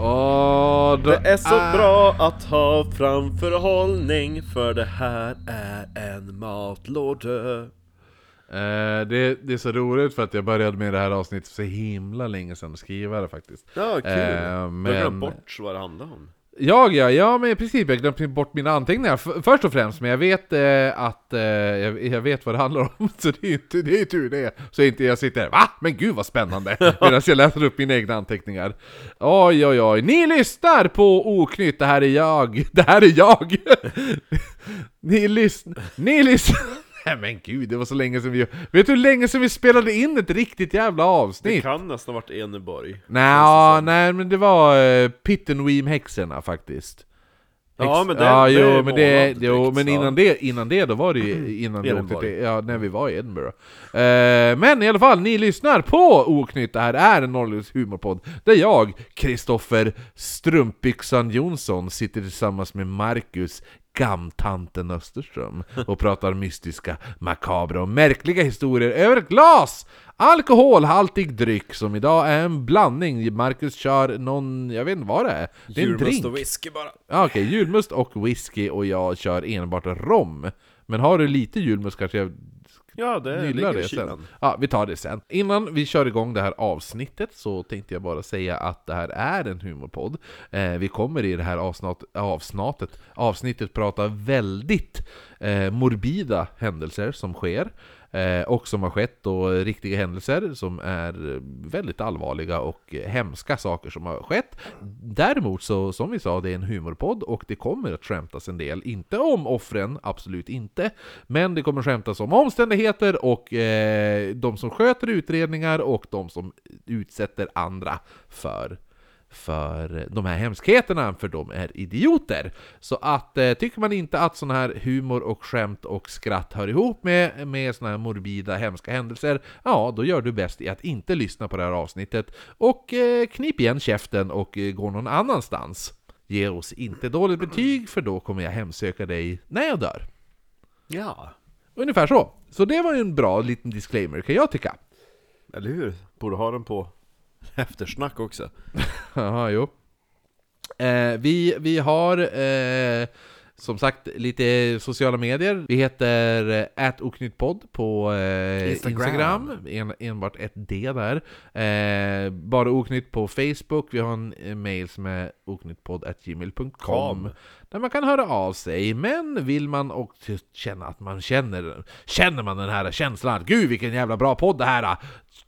Åh, Det är så bra att ha framförhållning för det här är en matlåda. Eh, det, det är så roligt för att jag började med det här avsnittet för så himla länge sedan att skriva det faktiskt. Ja, kul. Eh, Du har men- glömt bort vad det handlar om. Jag ja, ja men i princip, jag glömt bort mina anteckningar F- först och främst, men jag vet eh, att, eh, jag, jag vet vad det handlar om, så det är, inte, det är tur det. Så inte jag sitter Va? Men gud vad spännande! Medan jag läser upp mina egna anteckningar. Oj oj oj, ni lyssnar på Oknytt, det här är jag, det här är jag! ni lyssnar, ni lyssnar... Nej men gud, det var så länge sedan vi... Vet du hur länge sedan vi spelade in ett riktigt jävla Det avsnitt? kan nästan varit Eneborg. Nja, nej men det var uh, Pittenweem-häxorna faktiskt. Ja, men det- ja, det är jo, en men, det, månad jo, men ja. innan, det, innan det då var det ju innan vi åkte till, ja, när vi var i Edinburgh. Eh, men i alla fall, ni lyssnar på Oknytt, det här är en norrländsk humorpodd, där jag, Kristoffer Strumpbyxan Jonsson, sitter tillsammans med Marcus Gamtanten Österström och pratar mystiska, makabra och märkliga historier över ett glas! Alkoholhaltig dryck som idag är en blandning. Marcus kör någon, jag vet inte vad det är. Det är en Julmust drink. och whisky bara. Ja, Okej, julmust och whisky och jag kör enbart rom. Men har du lite julmust kanske jag Ja, det nyllar ligger i sen. kylen. Ja, vi tar det sen. Innan vi kör igång det här avsnittet så tänkte jag bara säga att det här är en humorpodd. Eh, vi kommer i det här avsnat, avsnattet, avsnittet prata väldigt eh, morbida händelser som sker. Eh, och som har skett då riktiga händelser som är väldigt allvarliga och hemska saker som har skett. Däremot så, som vi sa, det är en humorpodd och det kommer att skämtas en del. Inte om offren, absolut inte. Men det kommer skämtas om omständigheter och eh, de som sköter utredningar och de som utsätter andra för för de här hemskheterna, för de är idioter. Så att eh, tycker man inte att sån här humor och skämt och skratt hör ihop med, med såna här morbida, hemska händelser, ja, då gör du bäst i att inte lyssna på det här avsnittet och eh, knip igen käften och eh, gå någon annanstans. Ge oss inte dåligt betyg, för då kommer jag hemsöka dig när jag dör. Ja, Ungefär så. Så det var ju en bra liten disclaimer, kan jag tycka. eller hur? Borde ha den på eftersnack också. Jaha, jo. Eh, vi, vi har eh, som sagt lite sociala medier. Vi heter ätoknyttpodd på eh, Instagram. Instagram, En, enbart ett D där. Eh, bara oknytt på Facebook. Vi har en eh, mail som är oknyttpodd.gmail.com där man kan höra av sig. Men vill man också känna att man känner, känner man den här känslan, gud vilken jävla bra podd det här är.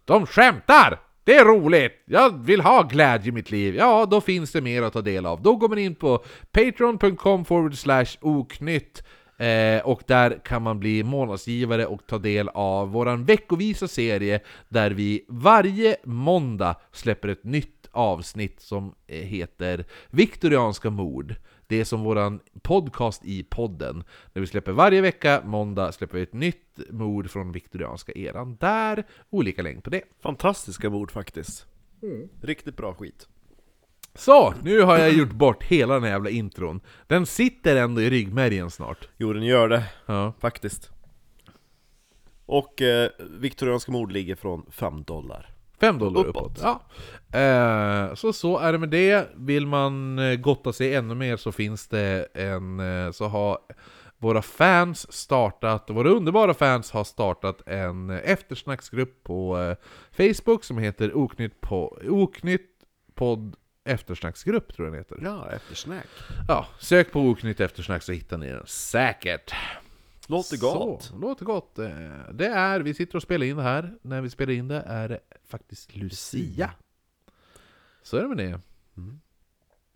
De skämtar! Det är roligt! Jag vill ha glädje i mitt liv. Ja, då finns det mer att ta del av. Då går man in på patreon.com forward oknytt eh, och där kan man bli månadsgivare och ta del av våran veckovisa serie där vi varje måndag släpper ett nytt avsnitt som eh, heter Viktorianska mord. Det är som våran podcast i podden. När vi släpper varje vecka, måndag, släpper vi ett nytt mord från viktorianska eran. Där, olika länk på det. Fantastiska mord faktiskt. Riktigt bra skit. Så, nu har jag gjort bort hela den här jävla intron. Den sitter ändå i ryggmärgen snart. Jo, den gör det. Ja. Faktiskt. Och eh, viktorianska mord ligger från 5 dollar. 5 dollar Uppåt. uppåt. Ja. Eh, så så är det med det. Vill man eh, gotta sig ännu mer så finns det en... Eh, så har våra fans startat, våra underbara fans har startat en eftersnacksgrupp på eh, Facebook som heter Oknytt, på, Oknytt podd eftersnacksgrupp tror jag den heter. Ja, eftersnack. Ja, sök på Oknytt eftersnack så hittar ni den säkert. Låter gott. Så, låter gott. Eh, Det är, vi sitter och spelar in det här. När vi spelar in det är det faktiskt Lucia. Så är det med det.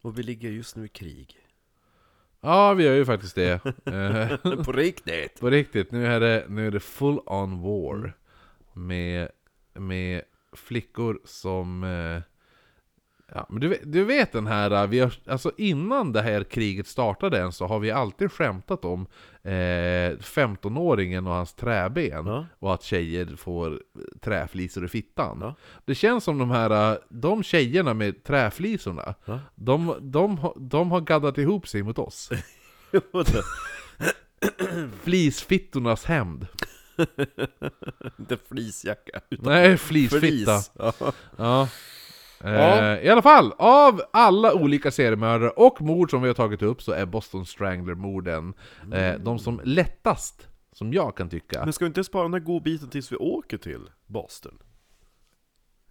Och vi ligger just nu i krig. Ja, vi gör ju faktiskt det. Eh, På riktigt! På riktigt, nu är det, nu är det full on war. Med, med flickor som... eh, Ja, men du, du vet den här, eh, vi har, alltså innan det här kriget startade än så har vi alltid skämtat om eh, 15-åringen och hans träben. Ja. Och att tjejer får träflisor i fittan. Ja. Det känns som de här, eh, de tjejerna med träflisorna, Ja. de, de, de har gaddat ihop sig mot oss. Flisfittornas hämnd. Inte fleecejacka, utan Nej, fleecefitta. fleece. Ja. Ja. Eh. I alla fall, av alla olika seriemördare och mord som vi har tagit upp så är Boston Strangler-morden eh, de som lättast, som jag kan tycka. Men ska vi inte spara den här godbiten tills vi åker till Boston?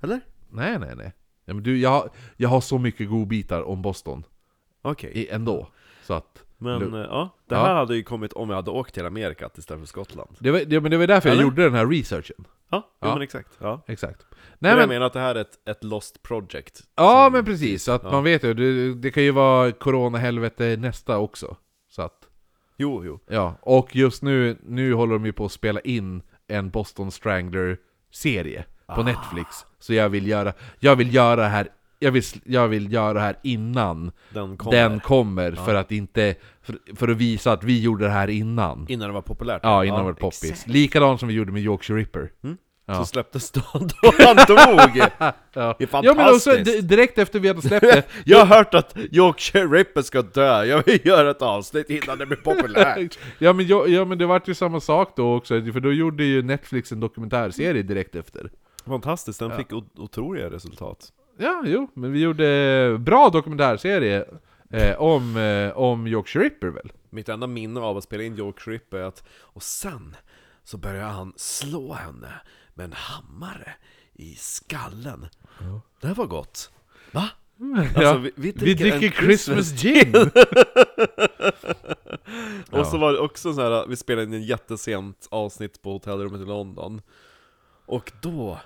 Eller? Nej, nej, nej. Ja, men du, jag, har- jag har så mycket godbitar om Boston Okej. i, ändå. Så att... Men Lu- eh, ja, det Ja. här hade ju kommit om vi hade åkt till Amerika istället för Skottland. Det var, det, men det var därför Eller? jag gjorde den här researchen. Ja, Ja. men exakt. Ja. Exakt. Nej, Nej, jag men, menar att det här är ett, ett lost project. ja, som- men precis. Så att Ja. man vet ju, det, det kan ju vara corona-helvete nästa också. Så att... Jo, jo. Ja, och just nu, nu håller de ju på att spela in en Boston Strangler-serie på Netflix. Så jag vill göra, jag vill göra det här, jag vill, jag vill göra det här innan Den kommer. den kommer, för att inte, för, för att visa att vi gjorde det här innan. Innan det var populärt. Ja, innan det var poppis. Likadant som vi gjorde med Yorkshire Ripper. Ja. Så släpptes då, då han dog! Ja. Det är ja men också fantastiskt. direkt efter vi hade släppt det, Jag har hört att Yorkshire Ripper ska dö, jag vill göra ett avsnitt innan det blir populärt. ja, men, ja, ja men det vart ju samma sak då också, för då gjorde ju Netflix en dokumentärserie direkt efter. Fantastiskt, den fick otroliga resultat. Ja, jo, men vi gjorde bra dokumentärserie eh, om, eh, om Yorkshire Ripper väl? Mitt enda minne av att spela in Yorkshire Ripper är att, och sen så började han slå henne med en hammare i skallen. Det här var gott. Va? Alltså, ja. vi, vi Vi dricker, dricker en Christmas gin! Och så var det också så här, vi spelade in en jättesent avsnitt på hotellrummet i London. Och då,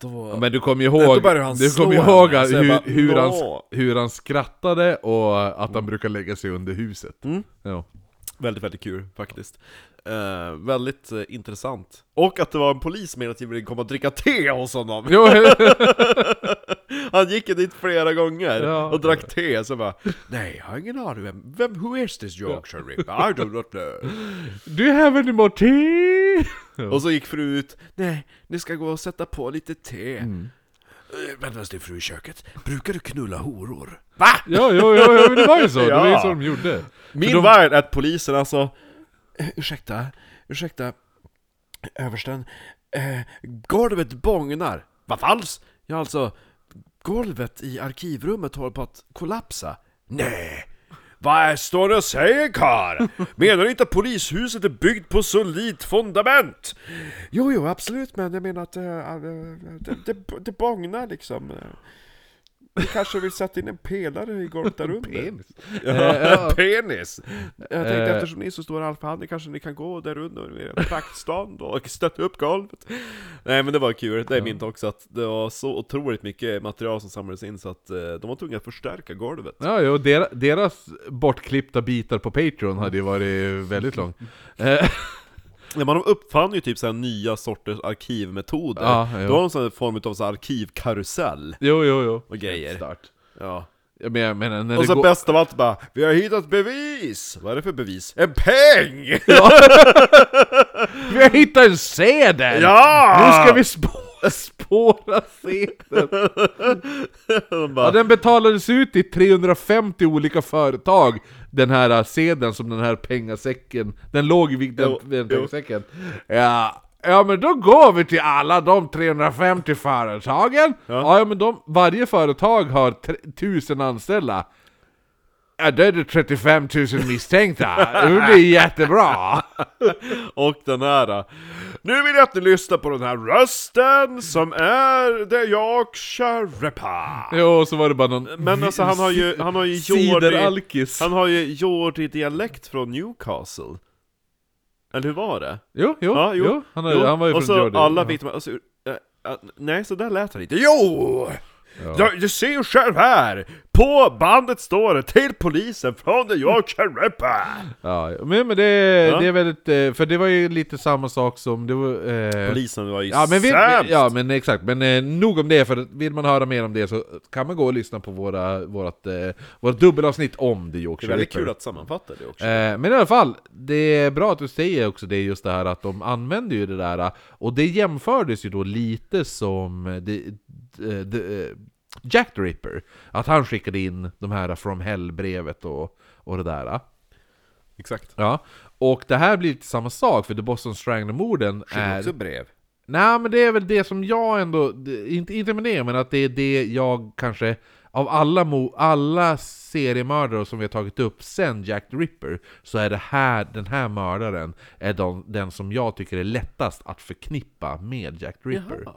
då... Men du kommer Då ihåg, började han du kommer ihåg henne, hur, bara, hur, han, hur han skrattade och att han brukar lägga sig under huset. Mm. Ja. Väldigt, väldigt kul faktiskt. Eh, väldigt eh, intressant. Och att det var en polis med att ville komma och dricka te hos honom. Han gick ju dit flera gånger Ja. och drack te, så bara Nej, jag har ingen aning vem, vem who is this Yorkshire Ripper? I do not know. Do you have any more tea? Och så gick fru ut, nej, ni ska gå och sätta på lite te. Mm. Eh, Vänta, är fru i köket. Brukar du knulla horor? Va? Ja, jo, jo, jo, men det var ju så, det var ju Ja. så de gjorde. Min de- värld är att polisen alltså eh, Ursäkta, ursäkta Översten eh, Golvet bångnar Vad falskt? Ja alltså Golvet i arkivrummet håller på att kollapsa Nej vad står du och säger karl? Menar du inte att polishuset är byggt på solitt fundament? Jo, jo, absolut, men jag menar att eh, eh det, det, det bångnar liksom. Vi kanske vill sätta in en pelare i golvet där under. Penis. Ja, Eh, penis! Jag tänkte Eh. eftersom ni är så stora alfahannar kanske ni kan gå där under med er praktstånd och stötta upp golvet. Nej men det var kul, det är mint också att det var så otroligt mycket material som samlades in så att eh, de var tvungna att förstärka golvet. Ja, jo, deras, deras bortklippta bitar på Patreon hade ju varit väldigt lång. Ja, de uppfann ju typ så nya sorters arkivmetoder. Ja, det jo. var en sån form av så arkivkarusell jo, jo, jo. och grejer. Start. Ja. Jag menar, jag menar, när Och det så går... bäst av allt bara, vi har hittat bevis! Vad är det för bevis? En peng! Vi har hittat en sedel! Ja! Nu ska vi spå- spåra sedeln! De Ja, den betalades ut i 350 olika företag, den här äh, sedeln som den här pengasäcken, den låg vid den, Jo, den pengasäcken. Ja, ja men då går vi till alla de 350 företagen, ja, ja men de, varje företag har tre- 1000 anställda. Ja, då är det 35 000 misstänkta, det blir jättebra! och den här Nu vill jag att ni lyssnar på den här rösten som är The Yorkshire Ripper Jo, så var det bara någon... Men alltså han har ju, han har ju Sideralkis. han har ju jordig dialekt från Newcastle Eller hur var det? Jo, jo, Ja, jo. jo. Han, har, Jo, han var ju och från så Jordan. alla Ja. vet man, alltså, äh, äh, nej så där lät han inte. Jo! Ja. Du ser ju själv här! På bandet står det 'Till polisen från The Yorkshire Ripper' Ja, men, men det, Ja. det är väldigt, eh, för det var ju lite samma sak som det var... Eh, Polisen var ju ja, men vi, sämst! ja men exakt, men eh, nog om det, för vill man höra mer om det så kan man gå och lyssna på våra, vårat, eh, vårt dubbelavsnitt om The Det är väldigt kul att sammanfatta det också. Eh, men i alla fall, det är bra att du säger också det just det här att de använder ju det där, och det jämfördes ju då lite som det, det, det, eh, Jack the Ripper, att han skickade in de här From Hell-brevet och, och det där. Exakt. Ja, och det här blir lite samma sak, för The Boston Strangler-morden är... också brev. Nej men det är väl det som jag ändå, inte, inte med det, men att det är det jag kanske av alla, mo, alla seriemördare som vi har tagit upp sen Jack the Ripper Så är det här, den här mördaren är de, den som jag tycker är lättast att förknippa med Jack the Ripper Jaha.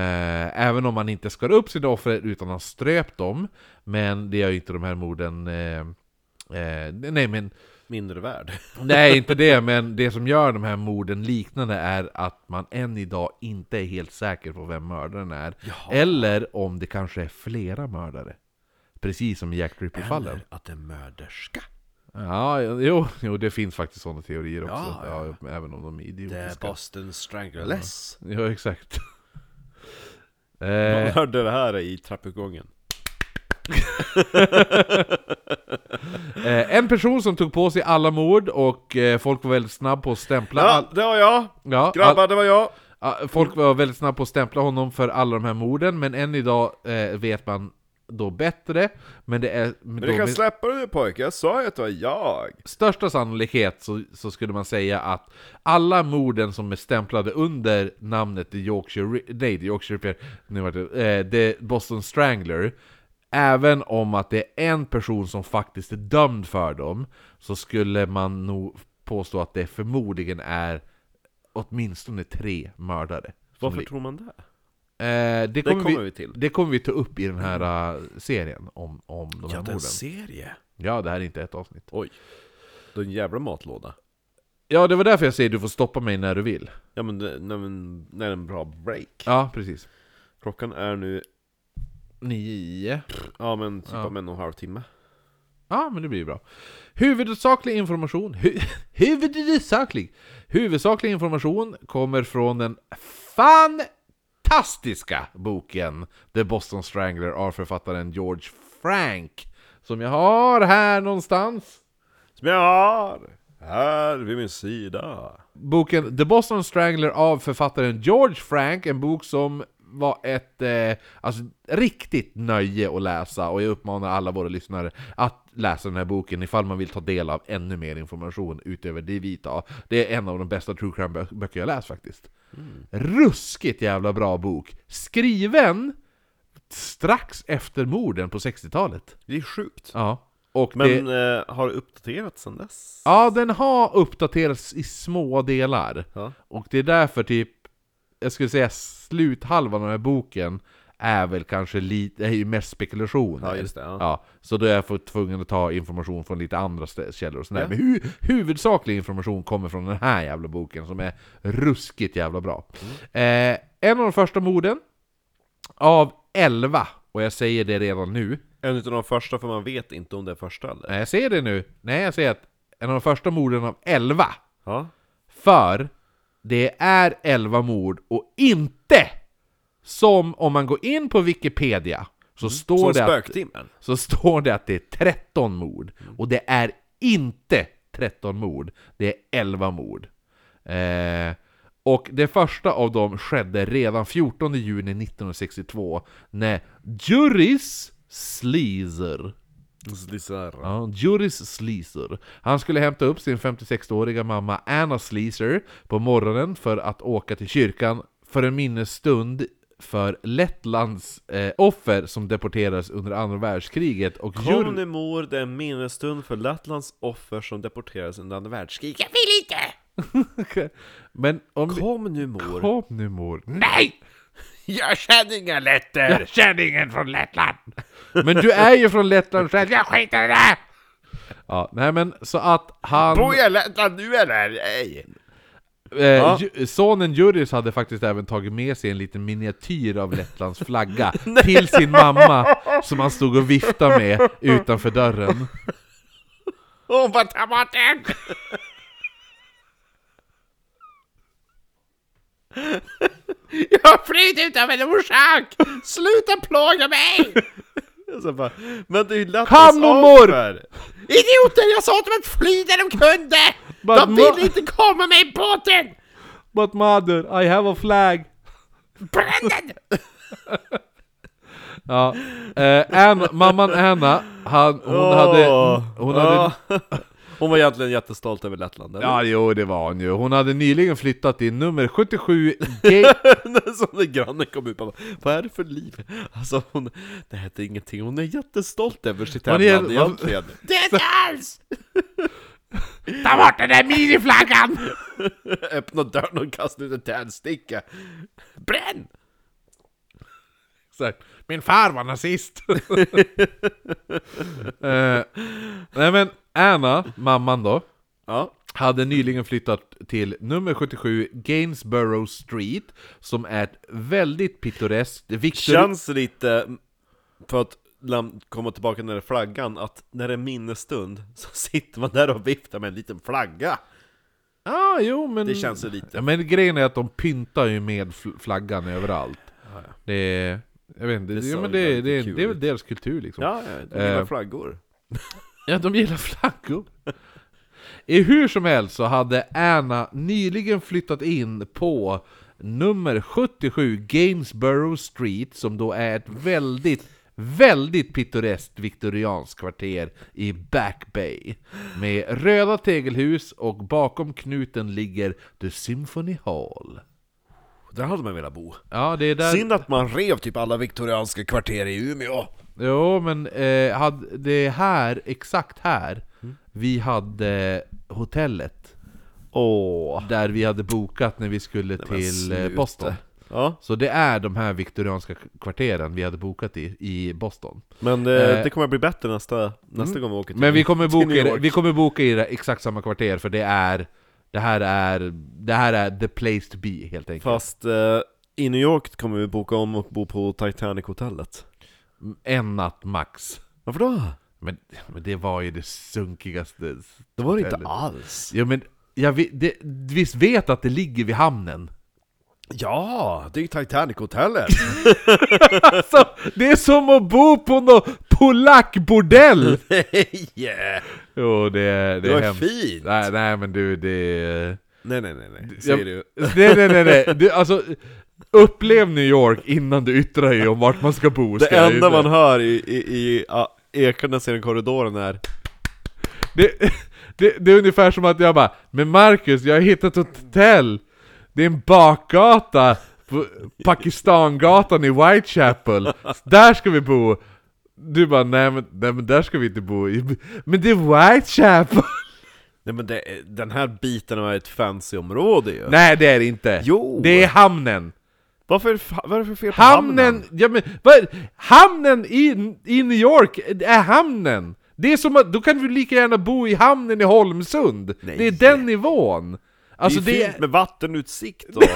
Eh, Även om man inte skar upp sina offer utan har ströpt dem Men det gör ju inte de här morden eh, eh, Nej men Mindre värd. Nej, inte det, men det som gör de här morden liknande är att man än idag inte är helt säker på vem mördaren är. Eller om det kanske är flera mördare. Precis som i Jack Ripper-fallen. Eller att det är mörderska. Ja, jo, jo, det finns faktiskt sådana teorier också. Ja, Ja, ja. även om de är Det är idiotiska. Boston Stranglerless. Ja, exakt. Man eh, hörde det här i trappuppgången. eh, en person som tog på sig alla mord och eh, folk var väldigt snabb på att stämpla Ja, det var jag! ja, all, Grabbar, det var jag! Ja, Folk var väldigt snabba på att stämpla honom för alla de här morden, men än idag eh, vet man då bättre. Men det är... Men du kan med släppa det nu pojke, jag sa ju att det var jag! största sannolikhet så, så skulle man säga att alla morden som är stämplade under namnet The Yorkshire... Nej, The Yorkshire nu var det, eh, The Boston Strangler, även om att det är en person som faktiskt är dömd för dem, så skulle man nog påstå att det förmodligen är åtminstone tre mördare. Varför tror man det? Eh, det, Det kommer kommer vi, vi till. det kommer vi ta upp i den här uh, serien om, om de här Ja, morden. en serie. Ja, det här är inte ett avsnitt. Oj. Det är en jävla matlåda. Ja, det var därför jag säger du får stoppa mig när du vill. Ja men när, när en bra break. Ja, precis. Klockan är nu, Nio. ja men typ Ja. om en och en halv timme. Ja, men det blir bra. Huvudsaklig information, hu huvudsaklig, huvudsaklig information kommer från den fantastiska boken The Boston Strangler av författaren George Frank. Som jag har här någonstans. Som jag har här vid min sida. Boken The Boston Strangler av författaren George Frank, en bok som var ett eh, alltså, riktigt nöje att läsa och jag uppmanar alla våra lyssnare att läsa den här boken ifall man vill ta del av ännu mer information utöver det vi tar. Det är en av de bästa true crime-böcker jag läst faktiskt. Ruskigt jävla bra bok! Skriven strax efter morden på 60-talet. Det är sjukt. Ja. Och det, Men eh, har det uppdaterats sedan dess? Ja, den har uppdaterats i små delar. Ja. Och det är därför typ, jag skulle säga sluthalvan av den här boken är väl kanske lite, är ju mest spekulationer. Ja, just det, ja. Ja, så då är jag tvungen att ta information från lite andra källor och sådär. Ja. Men hu huvudsaklig information kommer från den här jävla boken som är ruskigt jävla bra. Mm. Eh, en av de första morden av 11, och jag säger det redan nu, En utav de första, för man vet inte om det är första eller? Nej, jag säger det nu. Nej, jag säger att en av de första morden av 11 Ja. För det är 11 mord och inte som om man går in på Wikipedia så, står, Som det att, så står det att det är 13 mord. Och det är inte 13 mord, det är 11 mord. Eh, och det första av dem skedde redan 14 juni 1962 när Juris Sleazer Slissar. Ja, Juris Sleazer. Han skulle hämta upp sin 56-åriga mamma Anna Sleazer på morgonen för att åka till kyrkan för en minnesstund för Lettlands eh, offer som deporterades under andra världskriget och Kom Jur- nu mor, det är en minnesstund för Lettlands offer som deporterades under andra världskriget. Jag vill inte! Men om. Kom nu mor. Kom nu mor. Nej! Jag känner inga letter! Jag känner ingen från Lettland! Men du är ju från Lettland själv, jag skiter i det! Ja, nej men så att han... Bor jag i Lettland nu eller? Nej! Eh, Ja. Sonen Juris hade faktiskt även tagit med sig en liten miniatyr av Lettlands flagga till sin mamma som han stod och viftade med utanför dörren. Åh, vad tar bort den! Jag har flytt utan en orsak! Sluta plåga mig! Så bara, men det är ju Kom, mormor! offer! Idioter! Jag sa till dem att fly där de kunde! But de ville inte komma med i båten! But mother, I have a flag! Bränn den! Ja, eh, Anna, mamman Anna, han, hon hade... Hon hade Hon var egentligen jättestolt över Lettland, eller? Ja, jo det var hon ju. Hon hade nyligen flyttat till nummer 77 Gate... Som när grannen kom ut och bara, vad är det för liv? Alltså hon, det hette ingenting, hon är jättestolt över sitt Hon är- hemland egentligen Det är inte alls! Ta bort den där miniflaggan! Öppna dörren och kasta ut en tändsticka Bränn! Exakt. Min far var nazist! eh, nej men, Anna, mamman då, Ja, hade nyligen flyttat till nummer 77 Gainsborough Street, som är ett väldigt pittoreskt... Victor... känns lite, för att komma tillbaka när det är flaggan, att när det är minnesstund så sitter man där och viftar med en liten flagga Ja, jo men... Det känns lite Ja, men grejen är att de pyntar ju med fl- flaggan överallt. Det är... Jag vet inte, Det ja, men det, det, det är väl deras kultur liksom. Ja, ja, de gillar Eh. flaggor Ja, de gillar flaggor. I hur som helst så hade Anna nyligen flyttat in på nummer 77 Gainsborough Street, som då är ett väldigt, väldigt pittoreskt viktorianskt kvarter i Back Bay. Med röda tegelhus och bakom knuten ligger The Symphony Hall. Där hade man velat bo Ja, det är där... Synd att man rev typ alla viktorianska kvarter i Umeå Jo, men eh, hade, det är här, exakt här, vi hade hotellet. Åh Där vi hade bokat när vi skulle men till eh. Boston. Ja, Så det är de här viktorianska kvarteren vi hade bokat i, i Boston. men det, Eh. det kommer att bli bättre nästa, nästa gång vi åker till Men vi kommer boka, vi kommer boka i exakt samma kvarter för det är det här är, det här är the place to be helt enkelt. Fast eh, i New York kommer vi boka om och bo på Titanic-hotellet En natt max. Varför då? Men, men det var ju det sunkigaste. Det var det inte alls Ja men, jag vet, det, visst vet att det ligger vid hamnen? Ja, det är ju Titanic-hotellet! Alltså, det är som att bo på någon polackbordell! yeah. jo, det det Det är var hemskt. fint! Nej, nej men du, det. Nej nej nej nej, säger Jag- du Nej, nej, nej, nej. Du, alltså, upplev New York innan du yttrar dig om vart man ska bo. Det ska jag enda inte- man hör i, i, i uh, ekornas i den korridoren är Det, det, det är ungefär som att jag bara Men Marcus, jag har hittat ett hotell! Det är en bakgata på Pakistangatan i Whitechapel Där ska vi bo! Du bara nej men, nej men där ska vi inte bo Men det är Whitechapel! Nej men det, är- den här biten av ett fancy-område ju Nej det är det inte! Jo! Det är hamnen! Varför, är det fa- vad är det för fel på Hamnen! hamnen? Ja, men, vad, hamnen i, i New York är hamnen! Det är som att, då kan du lika gärna bo i hamnen i Holmsund! Nej. Det är den nivån! Alltså det är det fint med vattenutsikt och...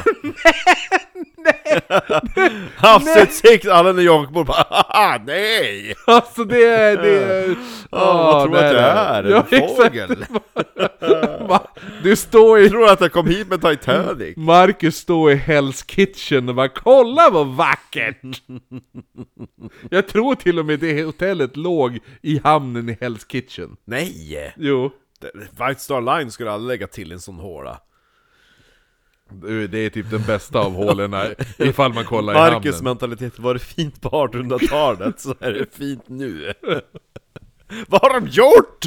Havsutsikt, alla New Yorkbor bara "Haha, nej! Alltså det är... Det är Ja, vad tror du att det jag är? En Ja, fågel? Du står Jag i... tror att jag kom hit med Titanic Marcus står i Hell's Kitchen och bara 'Kolla vad vackert!' Jag tror till och med det hotellet låg i hamnen i Hell's Kitchen Nej! Jo White Star Line skulle aldrig lägga till en sån håla Det är typ den bästa av hålorna ifall man kollar i Marcus hamnen mentalitet, var det fint på 1800-talet så är det fint nu Vad har de gjort?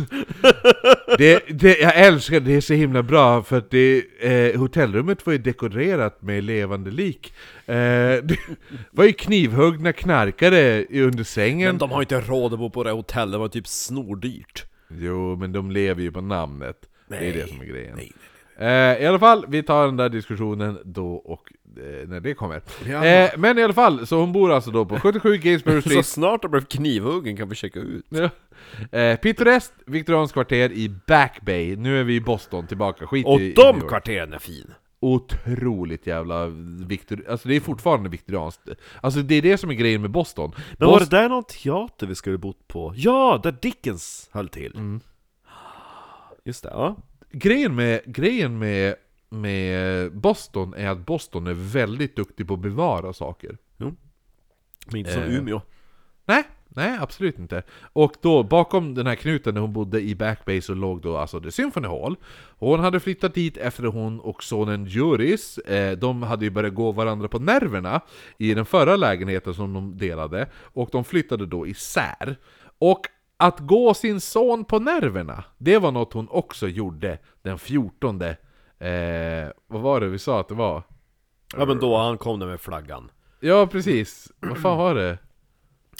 det, det, Jag älskar det, är så himla bra för att det, eh, hotellrummet var ju dekorerat med levande lik eh, Det var ju knivhuggna knarkare under sängen Men de har inte råd att bo på det hotellet, det var typ snordyrt Jo, men de lever ju på namnet. det är Nej. det som är grejen. Nej, Eh, I alla fall, vi tar den där diskussionen då och eh, när det kommer. Ja. Eh, men i alla fall, så hon bor alltså då på 77 Gainsborough Så Street. snart de blev knivhuggen kan vi checka ut Ja. Eh, pittoreskt, viktorianskt kvarter i Back Bay. Nu är vi i Boston tillbaka, skit Och i, i New de York. kvarteren är fin! Otroligt jävla viktor... Alltså det är fortfarande viktorianskt. Alltså det är det som är grejen med Boston. Men var det där någon teater vi skulle bott på? Ja, där Dickens höll till! Mm. Just det, ja grejen med, grejen med, med Boston är att Boston är väldigt duktig på att bevara saker. Men inte som Eh. Umeå Nej, nej absolut inte. Och då bakom den här knuten när hon bodde i Back Bay så låg då alltså The Symphony Hall. Hon hade flyttat dit efter hon och sonen Juris, eh, de hade ju börjat gå varandra på nerverna i den förra lägenheten som de delade. Och de flyttade då isär. Och Att gå sin son på nerverna, det var något hon också gjorde den 14 eh, Vad var det vi sa att det var? Ja men då han kom där med flaggan Ja precis, vad fan var det?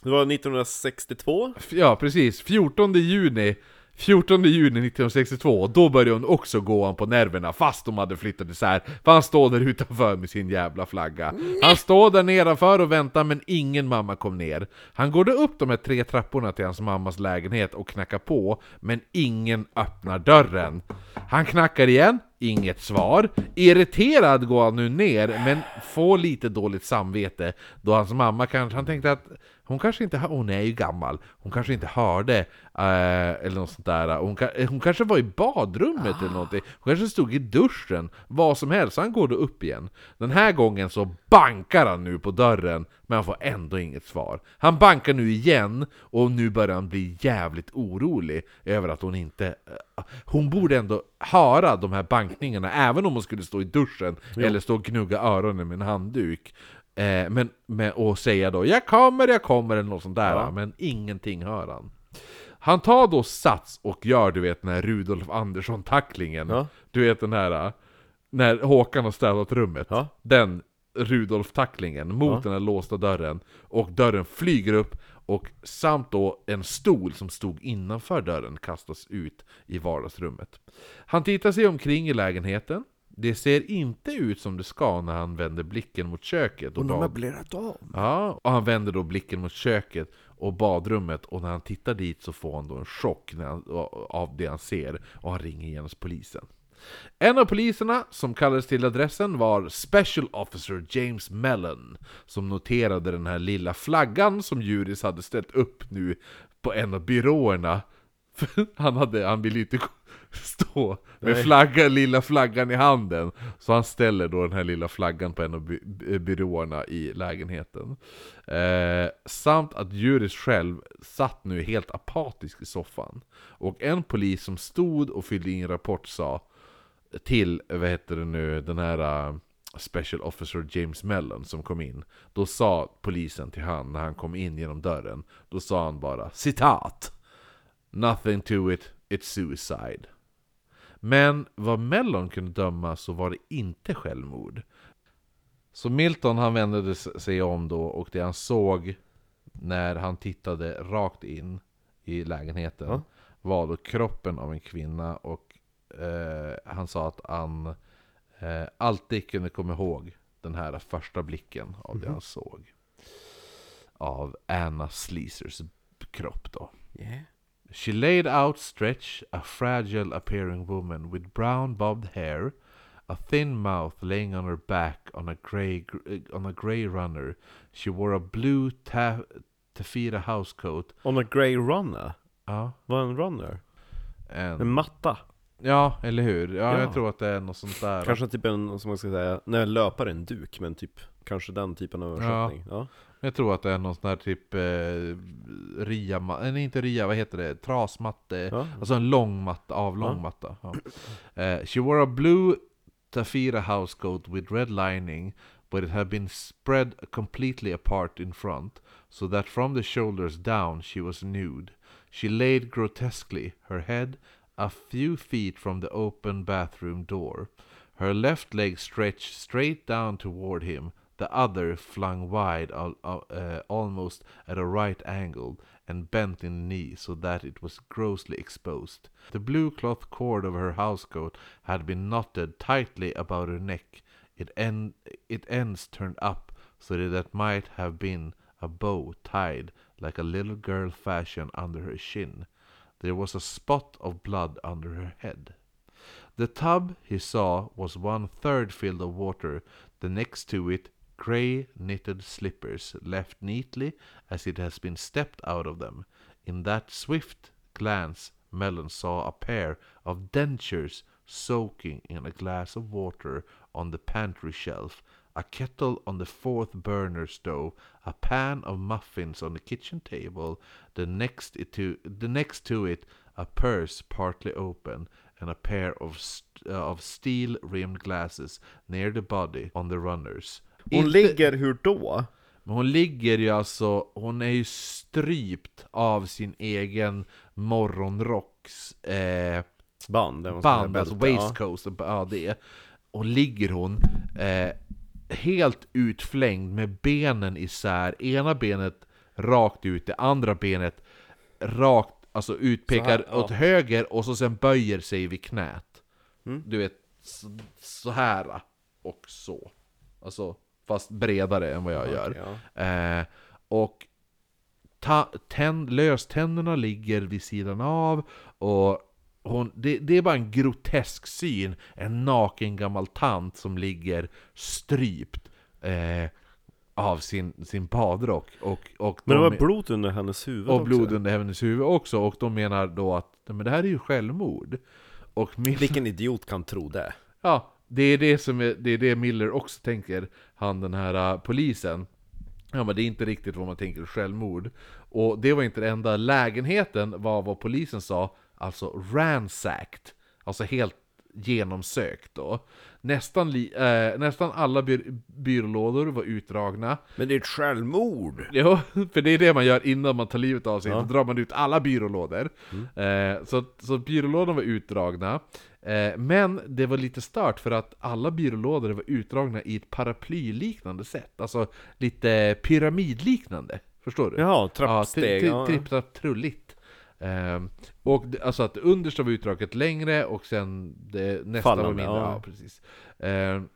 Det var 1962 F- Ja precis, 14 juni 14 juni 1962, då började hon också gå han på nerverna fast de hade flyttat isär. För han står där utanför med sin jävla flagga. Han står där nedanför och väntar men ingen mamma kom ner. Han går då upp de här tre trapporna till hans mammas lägenhet och knackar på Men ingen öppnar dörren. Han knackar igen, inget svar Irriterad går han nu ner men får lite dåligt samvete Då hans mamma kanske, han tänkte att hon kanske inte, hon är ju gammal, hon kanske inte hörde eh, eller något sånt där. Hon, hon kanske var i badrummet eller någonting, hon kanske stod i duschen, vad som helst. Han går då upp igen. Den här gången så bankar han nu på dörren, men han får ändå inget svar. Han bankar nu igen, och nu börjar han bli jävligt orolig över att hon inte... hon borde ändå höra de här bankningarna, även om hon skulle stå i duschen, eller stå och gnugga öronen med en handduk. Eh, men, men, och säga då 'Jag kommer, jag kommer' eller något sånt där, Ja. men ingenting hör han. Han tar då sats och gör du vet den här Rudolf Andersson-tacklingen. Ja. Du vet den här, när Håkan har städat rummet. Ja. Den Rudolf-tacklingen mot Ja. den här låsta dörren. Och dörren flyger upp och samt då en stol som stod innanför dörren kastas ut i vardagsrummet. Han tittar sig omkring i lägenheten. Det ser inte ut som det ska när han vänder blicken mot köket. Och de bad- möblerat om Ja, och han vänder då blicken mot köket och badrummet och när han tittar dit så får han då en chock när han, av det han ser och han ringer genast polisen. En av poliserna som kallades till adressen var Special Officer James Mellon som noterade den här lilla flaggan som Juris hade ställt upp nu på en av byråerna. För han, hade, han ville inte stå med flagga, lilla flaggan i handen. Så han ställer då den här lilla flaggan på en av by- byråerna i lägenheten. Eh, samt att Juris själv satt nu helt apatisk i soffan. Och en polis som stod och fyllde in rapport sa till, vad heter det nu, den här uh, Special Officer James Mellon som kom in. Då sa polisen till han när han kom in genom dörren, då sa han bara citat Nothing to it, it's suicide. Men vad Mellon kunde döma så var det inte självmord. Så Milton han vände sig om då och det han såg när han tittade rakt in i lägenheten Ja. var då kroppen av en kvinna och eh, han sa att han eh, alltid kunde komma ihåg den här första blicken av det han såg. Av Anna Sleezers kropp då. yeah. She laid outstretched, a fragile appearing woman with brown bobbed hair, a thin mouth laying on her back on a grey gr- on a grey runner. She wore a blue ta- taffeta housecoat. On a grey runner? Ja, Vad är en runner? en, En matta? Ja eller hur? Ja, Ja. jag tror att det är något sånt där. Kanske typ en, som man ska säga, när löpare en duk, men typ Kanske den typen av översättning? Ja. Jag tror att det är någon sån här typ eh, ria, nej inte ria, vad heter det? Trasmatte, Ja. alltså en lång matta, avlång Ja. matta. Ja. Eh, she wore a blue taffeta housecoat with red lining, but it had been spread completely apart in front, so that from the shoulders down she was nude. She laid grotesquely, her head a few feet from the open bathroom door. Her left leg stretched straight down toward him, the other flung wide, uh, almost at a right angle, and bent in the knee so that it was grossly exposed. The blue cloth cord of her housecoat had been knotted tightly about her neck, it, end, it ends turned up so that it might have been a bow tied like a little girl fashion under her chin. There was a spot of blood under her head. The tub, he saw, was one third filled of water, the next to it, grey knitted slippers, left neatly as it has been stepped out of them. In that swift glance, Mellon saw a pair of dentures soaking in a glass of water on the pantry shelf, a kettle on the fourth burner stove, a pan of muffins on the kitchen table, the next to the next to it a purse partly open, and a pair of st- uh, of steel rimmed glasses near the body on the runners. Hon Inte- ligger hur då? Men hon ligger ju alltså, hon är ju strypt av sin egen morgonrocks eh, Band, band, alltså bälte, ja. ja det. Och ligger hon eh, helt utflängd med benen isär, ena benet rakt ut, det andra benet rakt, alltså utpekar här, ja. åt höger och så sen böjer sig vid knät. Mm. Du vet, så, så här och så. Alltså, fast bredare än vad jag gör. Ja. Eh, och ta, tänd, löständerna ligger vid sidan av och hon, det, det är bara en grotesk syn. En naken gammal tant som ligger strypt eh, av sin, sin badrock. Och, och Men det de- var blod under hennes huvud och också. blod under hennes huvud också. Och de menar då att "Nej, men det här är ju självmord. Och min, Vilken idiot kan tro det? Ja, det är det som är, det är det Miller också tänker, han den här uh, polisen. Ja men det är inte riktigt vad man tänker självmord. Och det var inte det enda, lägenheten var vad polisen sa, alltså ransacked. Alltså helt genomsökt då. Nästan, li, eh, nästan alla by, byrålådor var utdragna. Men det är ett självmord! Jo, för det är det man gör innan man tar livet av sig. Ja. Då drar man ut alla byrålådor. Eh, så, så byrålådorna var utdragna. Eh, men det var lite stört för att alla byrålådor var utdragna i ett paraplyliknande sätt. Alltså lite pyramidliknande. Förstår du? Jaha, Ja, trappsteg. Ja, trulligt. Ehm, och det- alltså att det understa var utdraget längre och sen det nästa var Fallande, mindre. Ja. ja. precis. Ehm,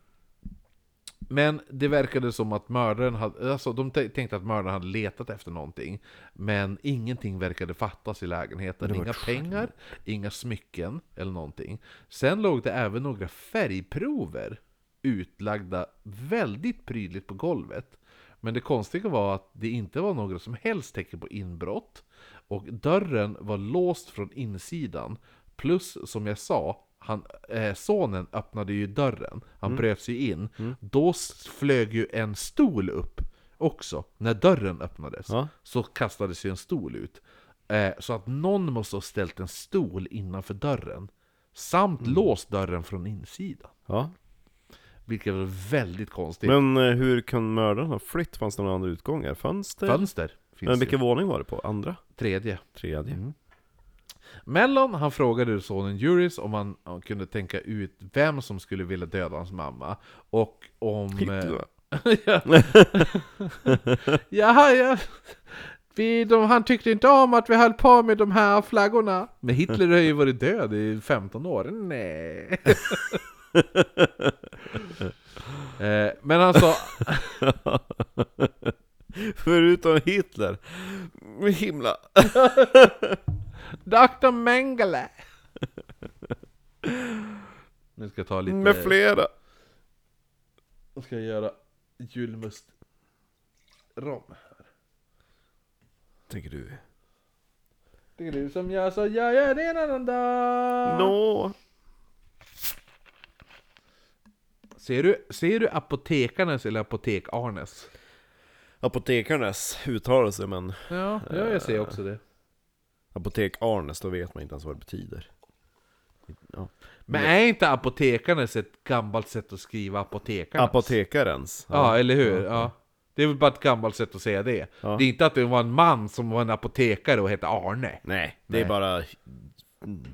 men det verkade som att mördaren hade, alltså de tänkte att mördaren hade letat efter någonting. Men ingenting verkade fattas i lägenheten. Var Inga pengar, inga smycken eller någonting. Sen låg det även några färgprover utlagda väldigt prydligt på golvet. Men det konstiga var att det inte var några som helst tecken på inbrott. Och dörren var låst från insidan. Plus, som jag sa, han, eh, sonen öppnade ju dörren. Han bröt sig in. Då s- flög ju en stol upp också, när dörren öppnades. Ja. Så kastades ju en stol ut. Eh, så att någon måste ha ställt en stol innanför dörren. Samt låst dörren från insidan. ja. Vilket var väldigt konstigt. Men eh, hur kan mördaren ha flytt? Fanns det några andra utgångar? Fönster? Fönster finns Men vilken våning var det på? Andra? Tredje. Tredje? Mm. Mellon, han frågade sonen Juris om han, han kunde tänka ut vem som skulle vilja döda hans mamma. Och om... eh, Hitler? ja. Jaha, ja. Vi, de, han tyckte inte om att vi höll på med de här flaggorna. Men Hitler har ju varit död i 15 år. Nej. eh, men han sa... Förutom Hitler. Himla. Dr. Mengele. Nu ska jag ta lite... Med flera. Nu ska jag göra julmust rom här. Tänker du? Är du som gör så jag gör det en annan dag. Nå. Ser du, ser du apotekarnes eller apotek-Arnes? Apotekarnes uttalelse men Ja, ja, jag ser också det. Apotek Arnes, då vet man inte ens vad det betyder. Ja. Men är inte apotekarnes ett gammalt sätt att skriva apotekarnas? Apotekarens. Ja, eller hur? Ja. Det är väl bara ett gammalt sätt att säga det. Ja. Det är inte att det var en man som var en apotekare och hette Arne. Nej, det Nej. är bara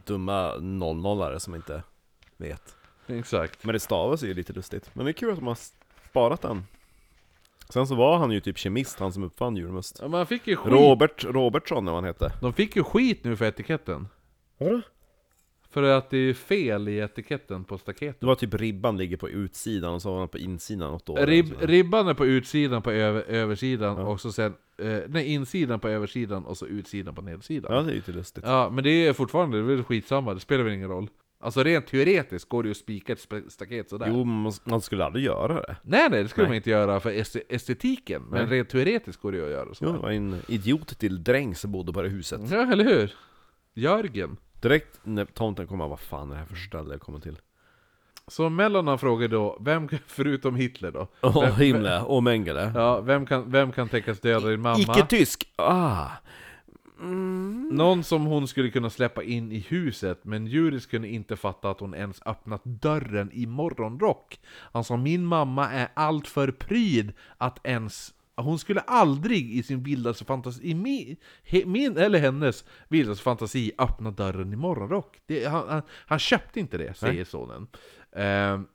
dumma nollnollare som inte vet. Exakt. Men det stavas ju lite lustigt. Men det är kul att de har sparat den. Sen så var han ju typ kemist, han som uppfann julmust. Ja, man fick ju skit. Robert Robertsson eller vad han hette. De fick ju skit nu för etiketten. Vadå? För att det är fel i etiketten på staketet. Det var typ ribban ligger på utsidan och så var han på insidan något år. Rib, ribban är på utsidan på över, översidan Ja. och så sen... Eh, nej, insidan på översidan och så utsidan på nedsidan. Ja, det är ju lite lustigt. Ja, men det är fortfarande det är väl skitsamma, det spelar väl ingen roll. Alltså rent teoretiskt går det ju att spika ett staket sådär. Jo, men man- man skulle aldrig göra det. Nej nej, det skulle Nej. man inte göra för este- estetiken, men Nej. rent teoretiskt går det ju att göra så. Jo, det var en idiot till dräng som bodde på det huset. Ja, eller hur? Jörgen. Direkt när tomten kom, han, vad fan är det här för ställe jag kommer till? Så Mellon han frågar då, vem, förutom Hitler då? Åh, Vem- himla, och Mengele. Ja, vem kan, vem kan tänkas döda din mamma? Icke-tysk! Ah! Mm. Någon som hon skulle kunna släppa in i huset, men Juris kunde inte fatta att hon ens öppnat dörren i morgonrock. Han sa min mamma är allt för pryd att ens hon skulle aldrig i sin vildaste fantasi, i min, he, min eller hennes vildaste fantasi öppna dörren i morgonrock. Det, han, han, han köpte inte det, säger sonen. Ehm,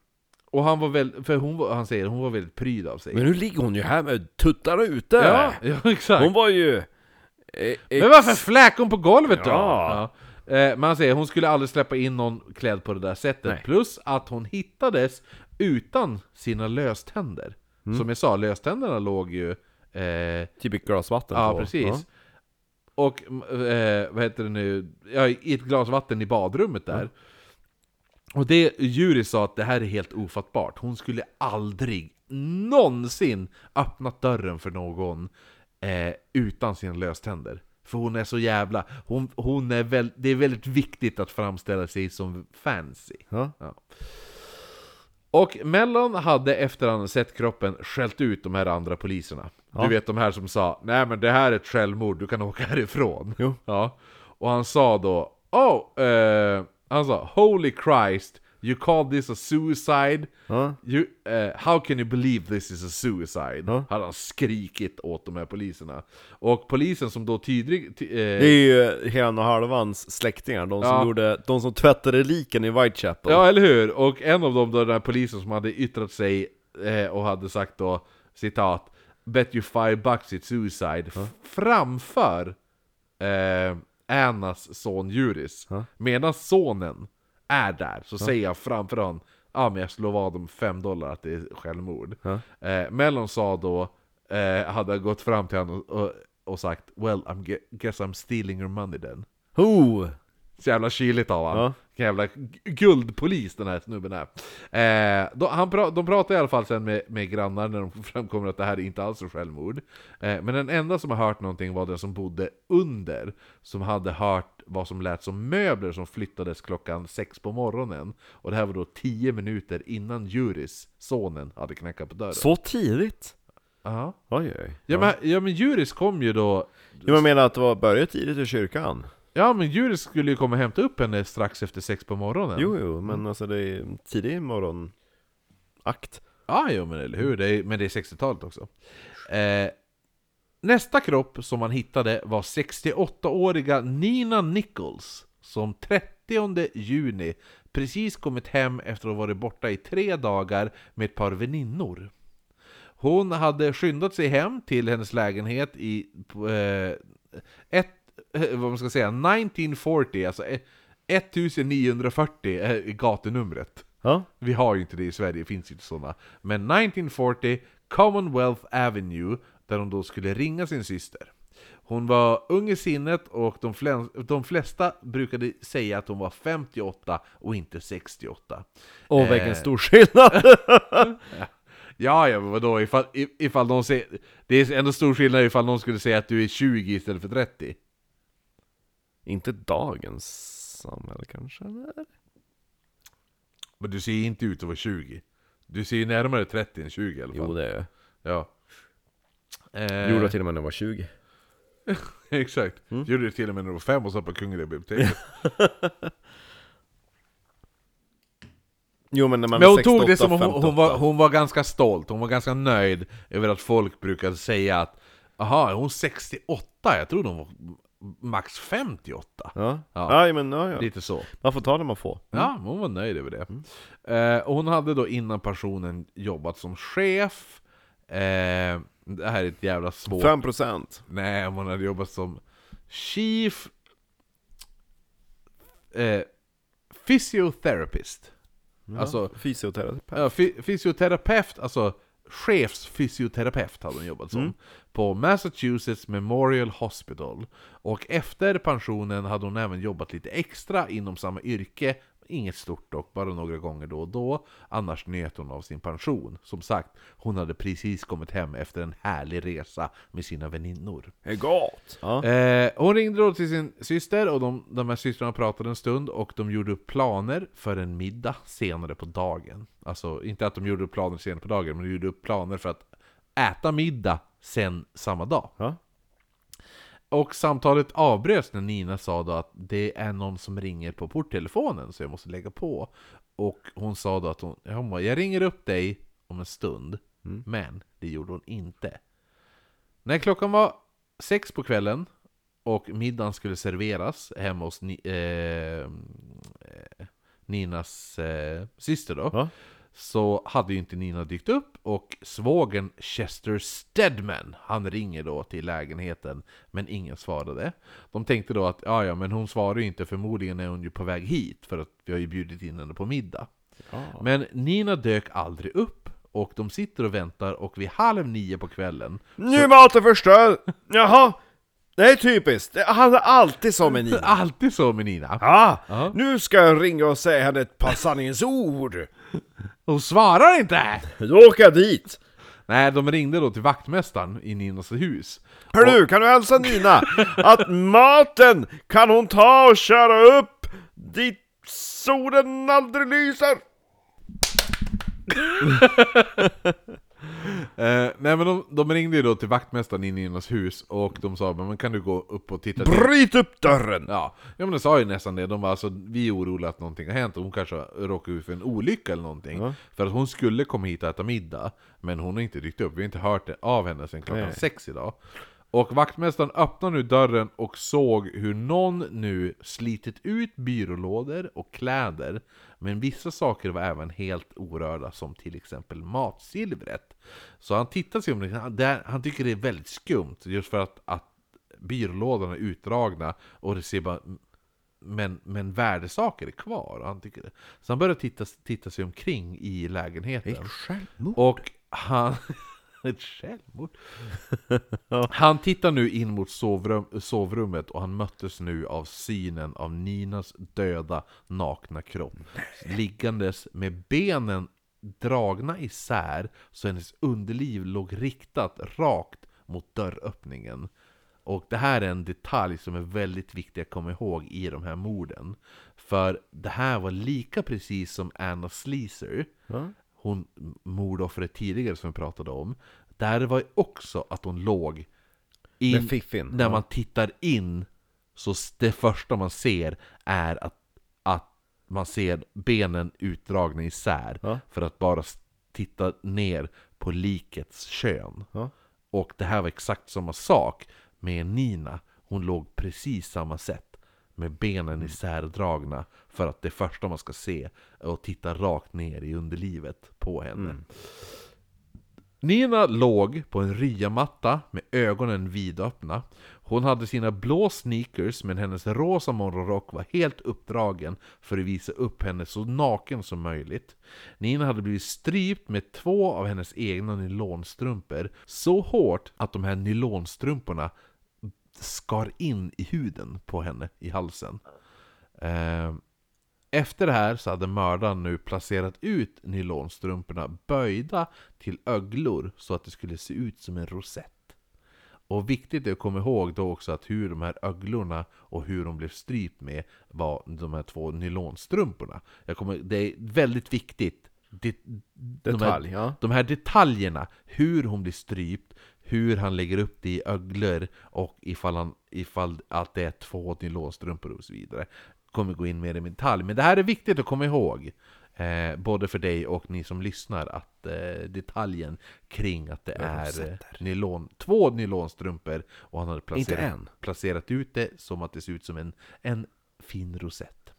och han var väl, för hon var, han säger hon var väldigt pryd av sig. Men nu ligger hon ju här med tuttarna ute! ja, ja, exakt. Hon var ju... eh, Men varför fläkade hon på golvet då? Ja. Ja. Eh, Men han säger hon skulle aldrig släppa in någon klädd på det där sättet. Nej. Plus att hon hittades utan sina löständer. Mm. Som jag sa, löständerna låg ju... Eh, Typ ett glas vatten ja, på. precis. Och eh, vad heter det nu? Ja, i ett glas vatten i badrummet där. Och det, Juri sa att det här är helt ofattbart. Hon skulle aldrig någonsin öppnat dörren för någon eh, utan sina löständer. För hon är så jävla... Hon, hon är väl, det är väldigt viktigt att framställa sig som fancy. Ja. Ja. Och Mellon hade efter han sett kroppen skällt ut de här andra poliserna. Ja. Du vet de här som sa Nej men det här är ett självmord, du kan åka härifrån. Jo. Ja. Och han sa då Oh, eh, han sa Holy Christ, you call this a suicide? Ja. You, eh, how can you believe this is a suicide? Ja. Hade han skrikit åt de här poliserna. Och polisen som då tydligt... ty- eh, Det är ju hela och halvans släktingar, de som Ja. gjorde, de som tvättade liken i Whitechapel. Ja, eller hur? Och en av dem, då, den här polisen som hade yttrat sig eh, och hade sagt då, citat Bet you five bucks it's suicide, f- framför eh, Annas son Juris. Medan sonen är där, så säger han framför honom Ja men jag slår vad dem fem dollar att det är självmord. Ja. Eh, Mellon sa då, eh, hade gått fram till honom och, och, och sagt Well, I'm ge- guess I'm stealing your money then. Ho! Så jävla kyligt av han. Ja. Jävla guldpolis den här snubben är. Eh, då, han pra, de pratar i alla fall sen med, med grannar när de framkommer att det här är inte alls är självmord. Eh, men den enda som har hört någonting var den som bodde under, som hade hört vad som lät som möbler som flyttades klockan sex på morgonen. Och det här var då tio minuter innan Juris, sonen, hade knackat på dörren. Så tidigt? Ja. Oj oj. Ja, men, ja men Juris kom ju då... Jag menar att det var börjat tidigt i kyrkan? Ja men Juris skulle ju komma och hämta upp henne strax efter sex på morgonen. Jo, jo, men alltså det är tidig morgonakt. Ja, jo, men eller hur? Det är, men det är 60-talet också. Eh, nästa kropp som man hittade var 68-åriga Nina Nichols, som 30 juni precis kommit hem efter att ha varit borta i tre dagar med ett par väninnor. Hon hade skyndat sig hem till hennes lägenhet i eh, ett, eh, vad man ska säga, 1940, alltså eh, 1940 är gatunumret. Ja. Vi har ju inte det i Sverige, det finns ju inte sådana. Men 1940, Commonwealth Avenue, där hon då skulle ringa sin syster. Hon var ung i sinnet och de, flä- de flesta brukade säga att hon var 58 och inte 68. Och Eh. vilken stor skillnad! Ja, ja, men vadå, ifall, if- ifall någon säger... Det är ändå stor skillnad ifall någon skulle säga att du är 20 istället för 30. Inte dagens samhälle kanske? eller? Men du ser inte ut att vara 20. Du ser ju närmare 30 än 20 i alla fall. Jo, det är jag. Ja. Eh, Gjorde jag till och med när jag var 20. Exakt. Mm. Gjorde det till och med när du var fem och satt på Kungliga biblioteket. Jo men när man Men hon 68, tog det som hon, 58. hon, var, hon var ganska stolt, hon var ganska nöjd över att folk brukade säga att Jaha, är hon 68? Jag trodde hon var max 58. Ja, Ja. ja. men ja, ja. Lite så. Man får ta det man får. Ja, men hon var nöjd över det. Eh, och hon hade då innan pensionen jobbat som chef. Eh, det här är ett jävla svårt... 5% Nej, hon hade jobbat som Chief eh, Physiotherapist. Alltså, Fysioterapeut. ja, fy- fysioterapeut, alltså chefsfysioterapeut hade hon jobbat som. På Massachusetts Memorial Hospital. Och efter pensionen hade hon även jobbat lite extra inom samma yrke. Inget stort dock, bara några gånger då och då. Annars njöt hon av sin pension. Som sagt, hon hade precis kommit hem efter en härlig resa med sina väninnor. är gott! Ja. Eh, hon ringde då till sin syster och de, de här systrarna pratade en stund och de gjorde upp planer för en middag senare på dagen. Alltså inte att de gjorde upp planer senare på dagen, men de gjorde upp planer för att äta middag sen samma dag. Ja. Och samtalet avbröts när Nina sa då att det är någon som ringer på porttelefonen så jag måste lägga på. Och hon sa då att hon, hon bara, jag ringer upp dig om en stund. Men det gjorde hon inte. När klockan var sex på kvällen och middagen skulle serveras hemma hos Ni, eh, eh, Ninas eh, syster då, Ja. Så hade ju inte Nina dykt upp och svågen Chester Stedman, han ringer då till lägenheten men ingen svarade. De tänkte då att ja, ja, men hon svarar ju inte, förmodligen är hon ju på väg hit för att vi har ju bjudit in henne på middag. Ja. Men Nina dök aldrig upp och de sitter och väntar och vid halv nio på kvällen Nu är maten förstörd! Jaha! Det är typiskt, han är alltid så med Nina. Alltid så med Nina. Ja, Ja. nu ska jag ringa och säga henne ett par sanningens ord. Hon svarar inte! Då åker jag dit. Nej, de ringde då till vaktmästaren i Ninas hus. Hör du, kan du hälsa Nina att maten kan hon ta och köra upp dit solen aldrig lyser? Eh, nej men de, de ringde ju då till vaktmästaren i Ninas hus och de sa men kan du gå upp och titta till... Bryt upp dörren! Ja, ja men de sa ju nästan det, de var alltså vi är oroliga att någonting har hänt, hon kanske har råkat ut för en olycka eller någonting. Ja. För att hon skulle komma hit och äta middag, men hon har inte dykt upp, vi har inte hört det av henne sedan klockan Nej. sex idag. Och vaktmästaren öppnar nu dörren och såg hur någon nu slitit ut byrålådor och kläder, men vissa saker var även helt orörda, som till exempel matsilvret. Så han tittar sig om, han, där, han tycker det är väldigt skumt, just för att, att byrålådorna är utdragna och det ser bara men, men värdesaker är kvar, han tycker det. Så han börjar titta, titta sig omkring i lägenheten. självmord. Och han... Ett självmord? Han tittar nu in mot sovrum, sovrummet och han möttes nu av synen av Ninas döda, nakna kropp. Liggandes med benen dragna isär så hennes underliv låg riktat rakt mot dörröppningen. Och det här är en detalj som är väldigt viktig att komma ihåg i de här morden. För det här var lika precis som Anna Sleazer, Ja. Hon mordoffret tidigare som vi pratade om. Där var ju också att hon låg in, fiffin. när Ja. man tittar in så det första man ser är att, att man ser benen utdragna isär Ja. för att bara titta ner på likets kön. Ja. Och det här var exakt samma sak med Nina. Hon låg precis samma sätt med benen isärdragna för att det första man ska se är att titta rakt ner i underlivet på henne. Nina låg på en ryamatta med ögonen vidöppna. Hon hade sina blå sneakers men hennes rosa morgonrock var helt uppdragen för att visa upp henne så naken som möjligt. Nina hade blivit strypt med två av hennes egna nylonstrumpor så hårt att de här nylonstrumporna skar in i huden på henne i halsen. Eh, efter det här så hade mördaren nu placerat ut nylonstrumporna böjda till öglor så att det skulle se ut som en rosett. Och viktigt är att komma ihåg då också att hur de här öglorna och hur de blev strypt med var de här två nylonstrumporna. Jag kommer, det är väldigt viktigt. Det, de här- Detalj, ja. de här detaljerna, hur hon blir strypt, hur han lägger upp det i öglor och ifall, han, ifall att det är två nylonstrumpor och så vidare. Kommer gå in mer i detalj, men det här är viktigt att komma ihåg. Eh, både för dig och ni som lyssnar, att eh, detaljen kring att det är nylon, två nylonstrumpor och han hade placerat, placerat ut det som att det ser ut som en, en fin rosett.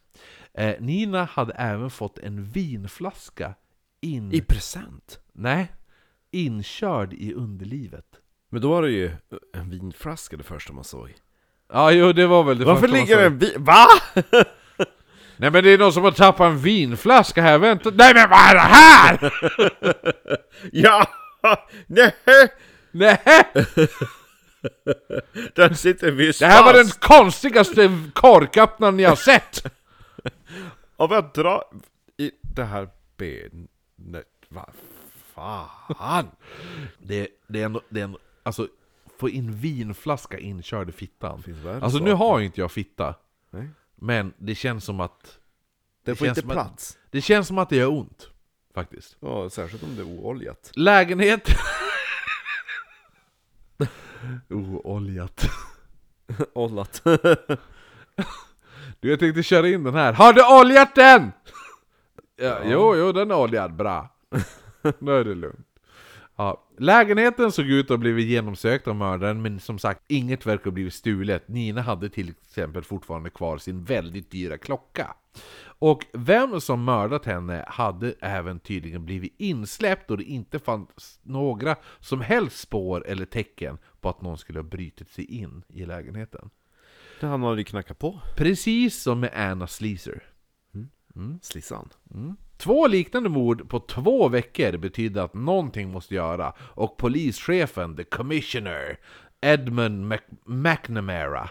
Eh, Nina hade även fått en vinflaska in... I present. Nej, inkörd i underlivet. Men då var det ju en vinflaska det första man såg. Ja, jo det var väl det Varför första ligger sa. en vin... VA? Nej men det är någon som har tappat en vinflaska här, vänta! Nej men vad är det här? Ja! Nej! Nej! Den sitter vid Det här var den konstigaste korköppnaren jag har sett! Om jag drar i det här benet... Vad fan? Det, det är ändå, det är ändå, alltså få in vinflaska inkörd i fittan. Alltså nu har ju inte jag fitta, Nej. men det känns som att... Den får känns inte som att- plats. Det känns som att det gör ont, faktiskt. Ja, särskilt om det är ooljat. Lägenhet... Ooljat. Ollat. Du, jag tänkte köra in den här. Har du oljat den? Ja, Jo, jo, den är oljad. Bra. Nu är det lugnt. Ja, Lägenheten såg ut att ha blivit genomsökt av mördaren, men som sagt, inget verkar ha blivit stulet. Nina hade till exempel fortfarande kvar sin väldigt dyra klocka. Och vem som mördat henne hade även tydligen blivit insläppt och det inte fanns några som helst spår eller tecken på att någon skulle ha brutit sig in i lägenheten. Det han hade knackat på. Precis som med Anna Sleazer. Slissan. Två liknande mord på två veckor betydde att någonting måste göra och polischefen, the commissioner, Edmund Mac McNamara,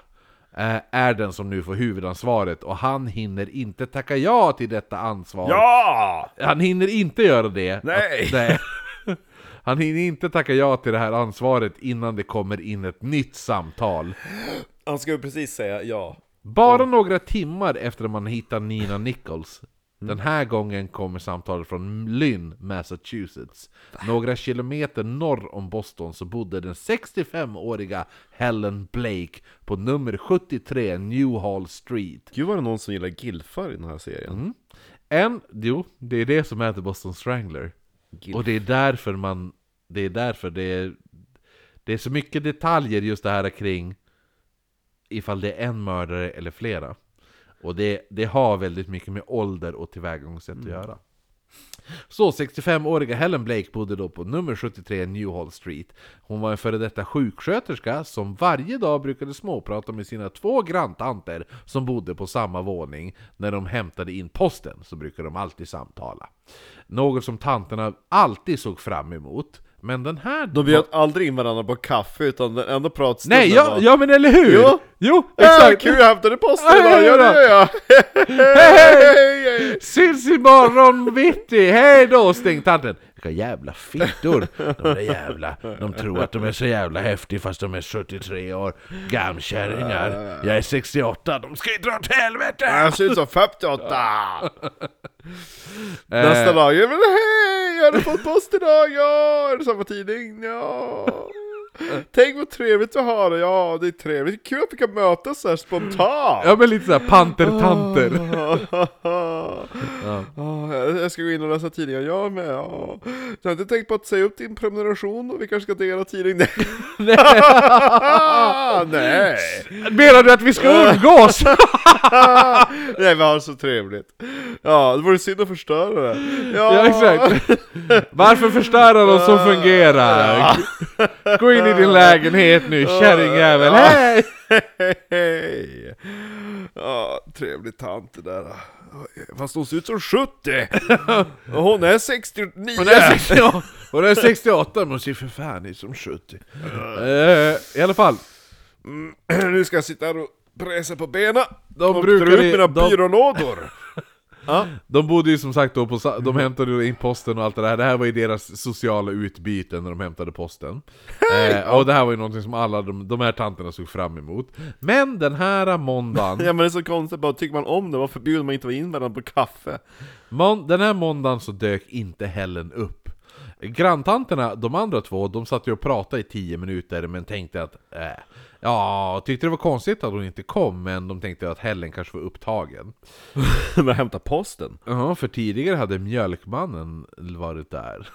eh, är den som nu får huvudansvaret och han hinner inte tacka ja till detta ansvar. Ja! Han hinner inte göra det. Nej! Att- nej. Han hinner inte tacka ja till det här ansvaret innan det kommer in ett nytt samtal. Han skulle precis säga ja. Bara några timmar efter att man hittar Nina Nichols. Den här gången kommer samtalet från Lynn, Massachusetts. Några kilometer norr om Boston så bodde den 65-åriga Helen Blake på nummer 73 Newhall Street. Gud var det någon som gillar gilfar i den här serien. En, jo, det är det som är The Boston Strangler. Gilf. Och det är därför man, det är därför det är Det är så mycket detaljer just det här kring Ifall det är en mördare eller flera Och det, det har väldigt mycket med ålder och tillvägagångssätt att göra så 65-åriga Helen Blake bodde då på nummer 73 Newhall Street. Hon var en före detta sjuksköterska som varje dag brukade småprata med sina två granntanter som bodde på samma våning. När de hämtade in posten så brukade de alltid samtala. Något som tanterna alltid såg fram emot. Men den här... De bjöd aldrig in varandra på kaffe utan den enda pratstunden Nej, ja, var ja men eller hur! Jo. jo Exakt! kul, jag hämtade posten idag, ja det gör jag! Hej! Syns imorgon bitti, hej då stängtanten! Vilka jävla fittor! De där jävla, de tror att de är så jävla häftiga fast de är 73 år Gamkärringar Jag är 68, de ska ju dra åt helvete! Jag ser ut som 58! Eh, Nästa dag, ja, men hej! Har du fått post idag? Ja! Är det samma tidning? Ja! Tänk vad trevligt vi har det, ja det är trevligt, kul att vi kan mötas så här spontant! Ja men lite såhär pantertanter Ja, jag- jag ska gå in och läsa tidningen, jag med. Ja. Jag har inte tänkt på att säga upp din prenumeration och vi kanske ska dela tidning. Nej! Nej! Menar du att vi ska umgås? Nej, vi har så trevligt. Ja, det vore synd att förstöra det. Ja, Ja exakt Varför förstöra något som fungerar? Gå in i din lägenhet nu kärringjävel, hej! Hej! Ja, trevlig tant det där. Fast hon ser ut som 70! Och hon är 69! Hon är 68, hon är 68 men hon ser för fan ut som 70 eh, I alla fall Nu ska jag sitta här och pressa på benen. De och brukar dra ut mina de- byrålådor. Ja. De bodde ju som sagt då på, de hämtade ju in posten och allt det där, det här var ju deras sociala utbyte när de hämtade posten. Eh, Och det här var ju någonting som alla de, de här tanterna såg fram emot. Men den här måndagen, ja men det är så konstigt, bara tycker man om det, varför bjuder man inte in varandra på kaffe? mån, den här måndagen så dök inte Helen upp Granntanterna, de andra två, de satt ju och pratade i 10 minuter men tänkte att äh, Ja, tyckte det var konstigt att hon inte kom men de tänkte att Helen kanske var upptagen Men hämta posten? Ja, för tidigare hade mjölkmannen varit där.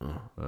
Ja.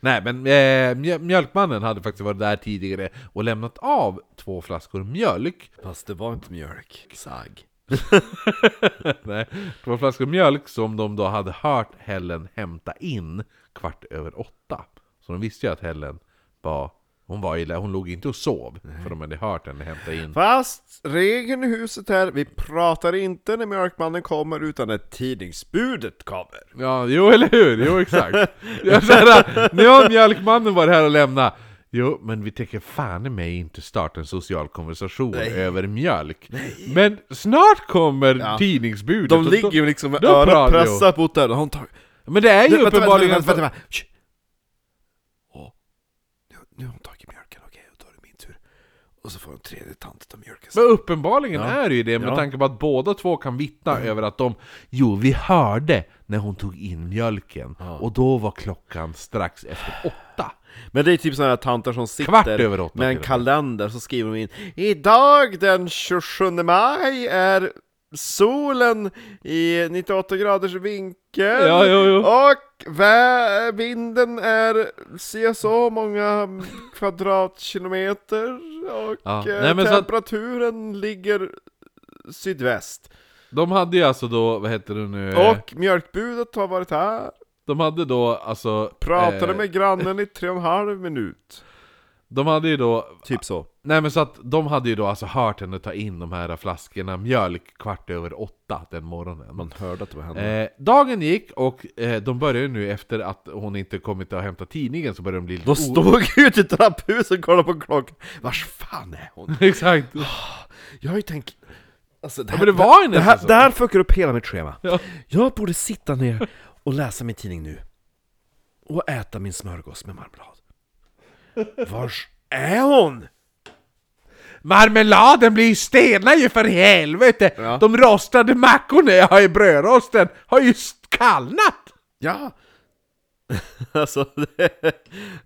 Nej, men eh, mjö- mjölkmannen hade faktiskt varit där tidigare och lämnat av två flaskor mjölk. Fast det var inte mjölk. Sag. Nej, två flaskor mjölk som de då hade hört Helen hämta in kvart över åtta. Så de visste ju att Helen var... Hon, var i, hon låg inte och sov, för de hade hört henne hämta in. Fast regeln i huset här, vi pratar inte när mjölkmannen kommer utan när tidningsbudet kommer. Ja, jo eller hur? Jo exakt. Jag säger, nu har mjölkmannen varit här och lämnat. Jo, men vi tänker fan i mig inte starta en social konversation Nej. över mjölk. Men snart kommer Ja. tidningsbudet. De ligger ju liksom med örat pressat mot dörren. Men det är ju vänta, vänta, uppenbarligen... vänta, vänta, vänta. Shh. Åh, nu, nu har hon tagit mjölken, okej, då är det min tur. Och så får en tredje tant ta mjölken. Men uppenbarligen Ja. är det ju det, med Ja. tanke på att båda två kan vittna över att de Jo, vi hörde när hon tog in mjölken, Ja. och då var klockan strax efter åtta. Men det är typ sådana här tanter som sitter åtta med en kalender, så skriver de in Idag den 27 maj är solen i 98 graders vinkel. Ja, jo, jo. Och vinden är se så många kvadratkilometer och Ja, eh, nej, så att- temperaturen ligger sydväst. De hade ju alltså då, vad heter det nu? Och mjölkbudet har varit här. De hade då alltså... Pratade eh, med grannen i tre och en halv minut. De hade ju då... Typ så. Nej men så att de hade ju då alltså hört henne ta in de här flaskorna mjölk kvart över åtta den morgonen. Man hörde att det var henne. Eh, dagen gick och eh, de började nu efter att hon inte kommit och hämtat tidningen så började de bli lite De stod ute i trapphuset och kollade på klockan. Vars fan är hon? Exakt! Jag har ju tänkt... Alltså, det, Ja, men det var ju det, här, så. det här fuckar upp hela mitt schema. Ja. Jag borde sitta ner och läsa min tidning nu. Och äta min smörgås med marmelad. Vars är hon? Marmeladen blir ju stenar ju för helvete! Ja. De rostade mackorna jag har i brödrosten har ju kallnat! Ja! alltså, det är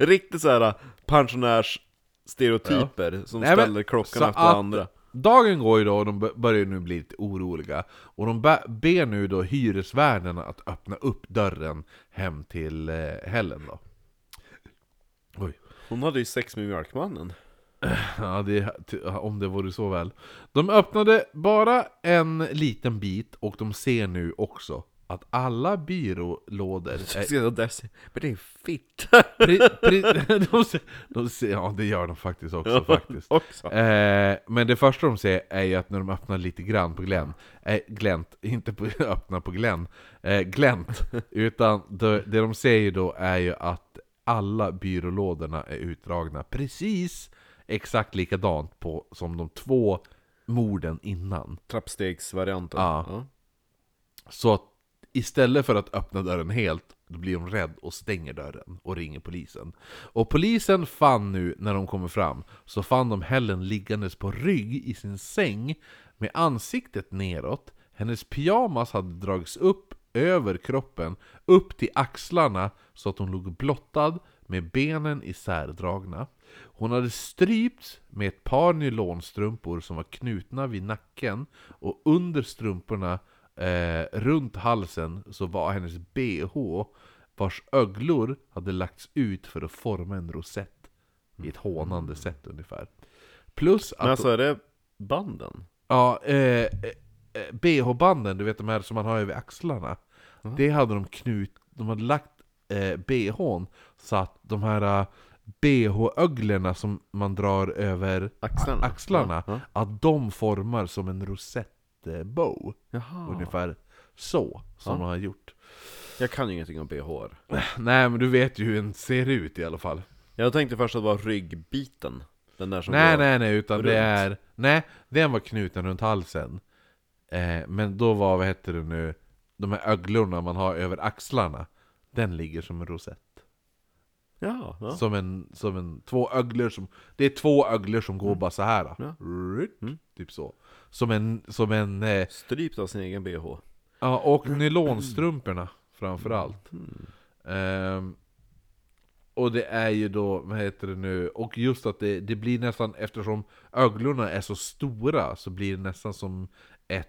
riktigt såhär pensionärsstereotyper som Nej, men- ställer klockan så efter andra. Dagen går ju då och de bör- börjar nu bli lite oroliga Och de be- ber nu då hyresvärden att öppna upp dörren hem till eh, Helen då Oj Hon hade ju sex med mjölkmannen. Ja, det, om det vore så väl. De öppnade bara en liten bit och de ser nu också att alla byrålådor är... Men det är fitt! Pri, pri, de ser, de ser, ja, det gör de faktiskt också faktiskt. Också. Eh, men det första de ser är ju att när de öppnar lite grann på Glenn, eh, Glänt, inte på, öppna på Glenn, eh, Glänt, utan det, det de ser ju då är ju att alla byrålådorna är utdragna precis exakt likadant på, som de två morden innan. Trappstegsvarianten. Ja. Så att istället för att öppna dörren helt, då blir de rädd och stänger dörren och ringer polisen. Och polisen fann nu, när de kommer fram, så fann de Helen liggandes på rygg i sin säng med ansiktet neråt. Hennes pyjamas hade dragits upp över kroppen, upp till axlarna så att hon låg blottad med benen isärdragna. Hon hade strypts med ett par nylonstrumpor som var knutna vid nacken och under strumporna eh, runt halsen så var hennes bh vars öglor hade lagts ut för att forma en rosett i ett hånande sätt ungefär. Plus att... Men alltså är det banden? Ja, eh, eh, bh-banden, du vet de här som man har över axlarna Det hade de knut, de hade lagt eh, bhn så att de här eh, bh-öglorna som man drar över Axlarna? axlarna Ja, Att de formar som en rosett-bow Jaha. Ungefär så, som Ja. de har gjort Jag kan ju ingenting om BH. Nej men du vet ju hur en ser ut i alla fall Jag tänkte först att det var ryggbiten. Den där som Nej nej nej, utan det runt. är... Nej, den var knuten runt halsen eh, Men då var, vad heter det nu, de här öglorna man har över axlarna Den ligger som en rosett Ja, ja. Som en, som en, två öglor som Det är två öglor som går bara så här. Mm. Ja. Ryt, Mm. Typ så Som en, som en eh, Strypt av sin egen BH. Ja, och nylonstrumporna framförallt Mm. Ehm, Och det är ju då, vad heter det nu, och just att det, det blir nästan, eftersom öglorna är så stora Så blir det nästan som ett,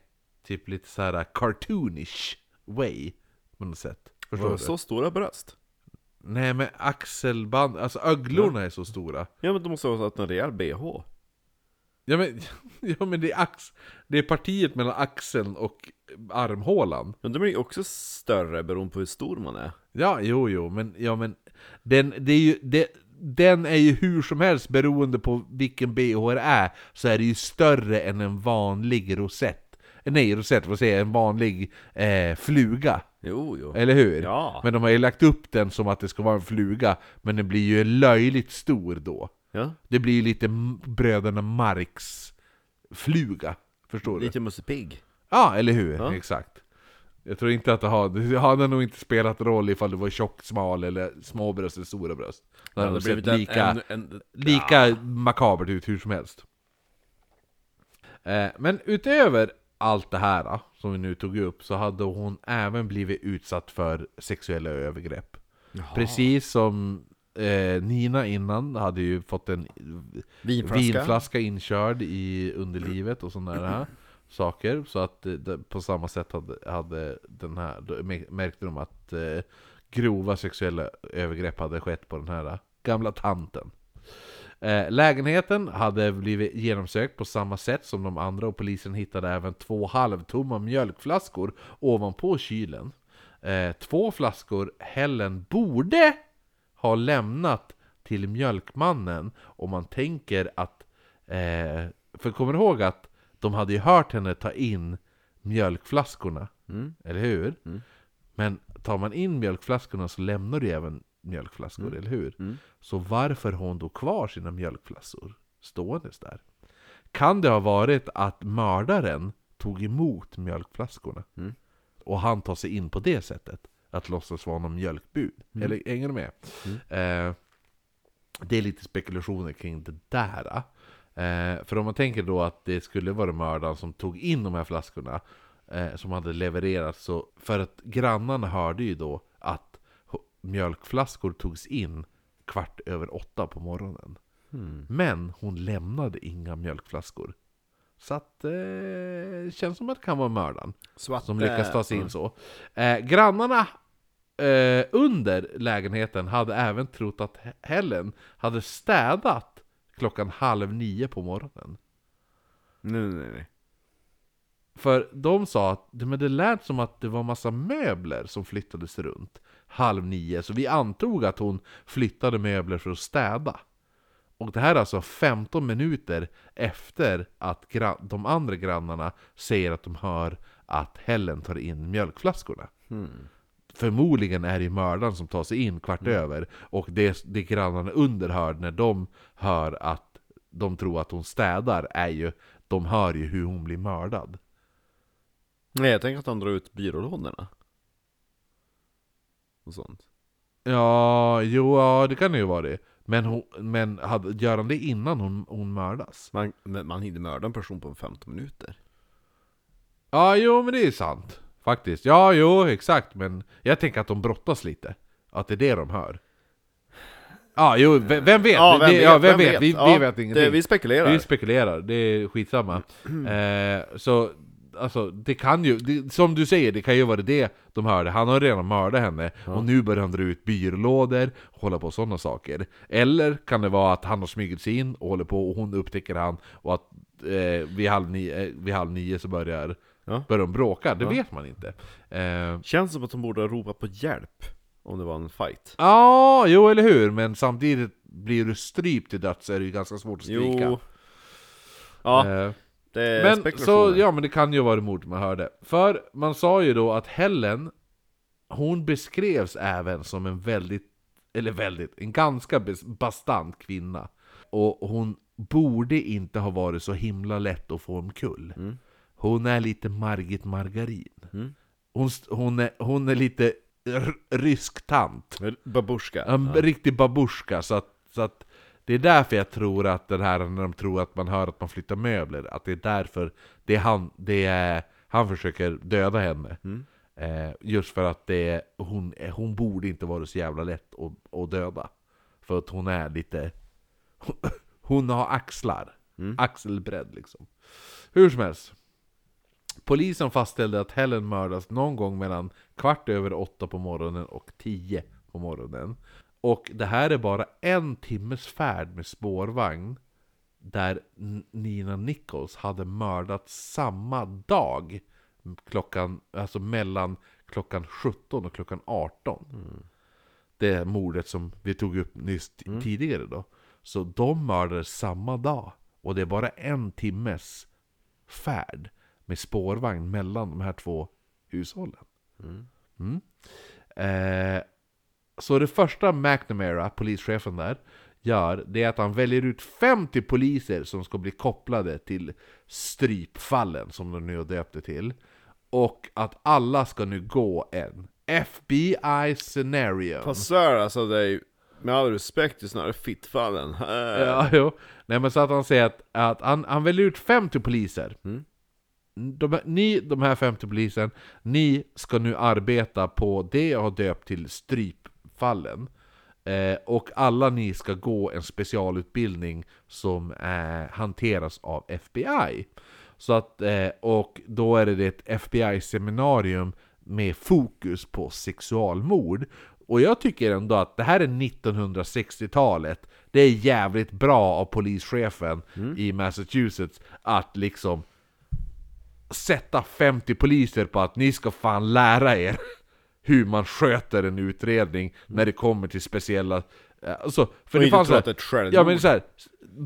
typ lite så här cartoonish way På något sätt Förstår du? Så stora bröst? Nej men axelband, alltså öglorna är så stora Ja men det måste så att en rejäl BH. Ja men, ja, men det, är ax, det är partiet mellan axeln och armhålan Men de blir ju också större beroende på hur stor man är. Ja, jo, jo, men, ja, men den, det är ju, det, den är ju hur som helst beroende på vilken bh det är, så är det ju större än en vanlig rosett. Nej, rosett, vad säger jag, en vanlig eh, fluga. Jo, jo. Eller hur? Ja. Men de har ju lagt upp den som att det ska vara en fluga, men den blir ju löjligt stor då. Ja. Det blir ju lite bröderna Marx fluga. Förstår du? Lite Musse Pigg. Ja, eller hur? Ja. Exakt. Jag tror inte att det har, det hade nog inte spelat roll ifall det var tjock, smal eller små bröst eller stora bröst. Det hade det sett lika, en- en- lika makabert ut hur som helst. Eh, men utöver allt det här då, som vi nu tog upp så hade hon även blivit utsatt för sexuella övergrepp. Precis som eh, Nina innan hade ju fått en Vinflaska. vinflaska inkörd i underlivet och sånt där. saker. Så att eh, det, på samma sätt hade, hade den här, märkte de att eh, grova sexuella övergrepp hade skett på den här gamla tanten. Eh, lägenheten hade blivit genomsökt på samma sätt som de andra och polisen hittade även två halvtomma mjölkflaskor ovanpå kylen. Eh, två flaskor Helen borde ha lämnat till mjölkmannen om man tänker att... Eh, för kommer ihåg att de hade ju hört henne ta in mjölkflaskorna? Mm. Eller hur? Mm. Men tar man in mjölkflaskorna så lämnar du även mjölkflaskor, Mm. eller hur? Mm. Så varför har hon då kvar sina mjölkflaskor ståendes där? Kan det ha varit att mördaren tog emot mjölkflaskorna? Mm. Och han tar sig in på det sättet? Att låtsas vara någon mjölkbud? Mm. Eller hänger du med? Eh, det är lite spekulationer kring det där. Eh, för om man tänker då att det skulle vara mördaren som tog in de här flaskorna eh, som hade levererats så för att grannarna hörde ju då att mjölkflaskor togs in kvart över åtta på morgonen. Mm. Men hon lämnade inga mjölkflaskor. Så att eh, känns som att det kan vara mördaren Svart, som lyckas ta sig in mm. så. Eh, grannarna eh, under lägenheten hade även trott att He- Helen hade städat klockan halv nio på morgonen. Nej, nej, nej. För de sa att det- men det lät som att det var massa möbler som flyttades runt halv nio, så vi antog att hon flyttade möbler för att städa. Och det här är alltså 15 minuter efter att de andra grannarna säger att de hör att Helen tar in mjölkflaskorna. Mm. Förmodligen är det mördaren som tar sig in kvart över Och det, det grannarna under hör när de hör att de tror att hon städar är ju De hör ju hur hon blir mördad Nej, jag tänker att han drar ut byrålådorna. Och sånt. Ja, jo, ja det kan ju vara det Men, hon, men hade, gör han det innan hon, hon mördas? Man, men man hinner mörda en person på 15 minuter. Ja, jo men det är sant Faktiskt, ja jo exakt men Jag tänker att de brottas lite Att det är det de hör Ja, jo, vem, vet? Ja, vem vet? ja, vem vem vet? Vi, Ja, vi vet ingenting Det, vi spekulerar. Vi spekulerar, det är skitsamma. Eh, så, alltså, det kan ju, det, som du säger, det kan ju vara det de hörde. Han har redan mördat henne, och nu börjar han dra ut byrålådor, och hålla på sådana saker. Eller kan det vara att han har smugit sig in och håller på, och hon upptäcker han, och att eh, vid, halv nio, eh, vid halv nio så börjar, Ja. börjar de bråka. Det Ja. vet man inte. Eh, Känns som att de borde ha ropat på hjälp. Om det var en fight. Ja, jo eller hur, men samtidigt blir du strypt till döds så är det ju ganska svårt att skrika. Jo. Ja, Eh, det är Men så, ja men det kan ju vara mord man hörde. För man sa ju då att Helen, hon beskrevs även som en väldigt, eller väldigt, en ganska bastant kvinna. Och hon borde inte ha varit så himla lätt att få omkull. Mm. Hon är lite Margit Margarin. Mm. Hon, hon, är, hon är lite rysk tant. Väl, Babushka. En riktig babushka, så att, så att det är därför jag tror att den här, när de tror att man hör att man flyttar möbler, att det är därför det är han, det är, han försöker döda henne. Mm. Eh, just för att det är, hon, hon borde inte vara så jävla lätt att, att döda. För att hon är lite... Hon har axlar. Mm. Axelbredd liksom. Hur som helst. Polisen fastställde att Helen mördas någon gång mellan kvart över åtta på morgonen och tio på morgonen. Och det här är bara en timmes färd med spårvagn där Nina Nichols hade mördats samma dag klockan, alltså mellan klockan 17 och klockan 18. Det mordet som vi tog upp nyss t- tidigare då. Så de mördades samma dag. Och det är bara en timmes färd med spårvagn mellan de här två hushållen. Mm. Eh, så det första McNamara, polischefen där, gör det är att han väljer ut 50 poliser som ska bli kopplade till strypfallen, som de nu har döpt det till. Och att alla ska nu gå en FBI scenario. Fast sir, alltså det ju, med all respekt, det är snarare fittfallen. Ja, jo. Nej men så att han säger att, att han, han väljer ut 50 poliser. Mm. De, här- ni, de här 50 polisen, ni ska nu arbeta på det jag har döpt till strypfallen. Eh, och alla ni ska gå en specialutbildning som eh, hanteras av FBI. Så att, eh, och då är det ett FBI-seminarium med fokus på sexualmord. Och jag tycker ändå att det här är 1960-talet. Det är jävligt bra av polischefen i Massachusetts att liksom sätta 50 poliser på att ni ska fan lära er hur man sköter en utredning när det kommer till speciella... eh, Alltså, för Och det fanns här- ett självmord. Ja men så här,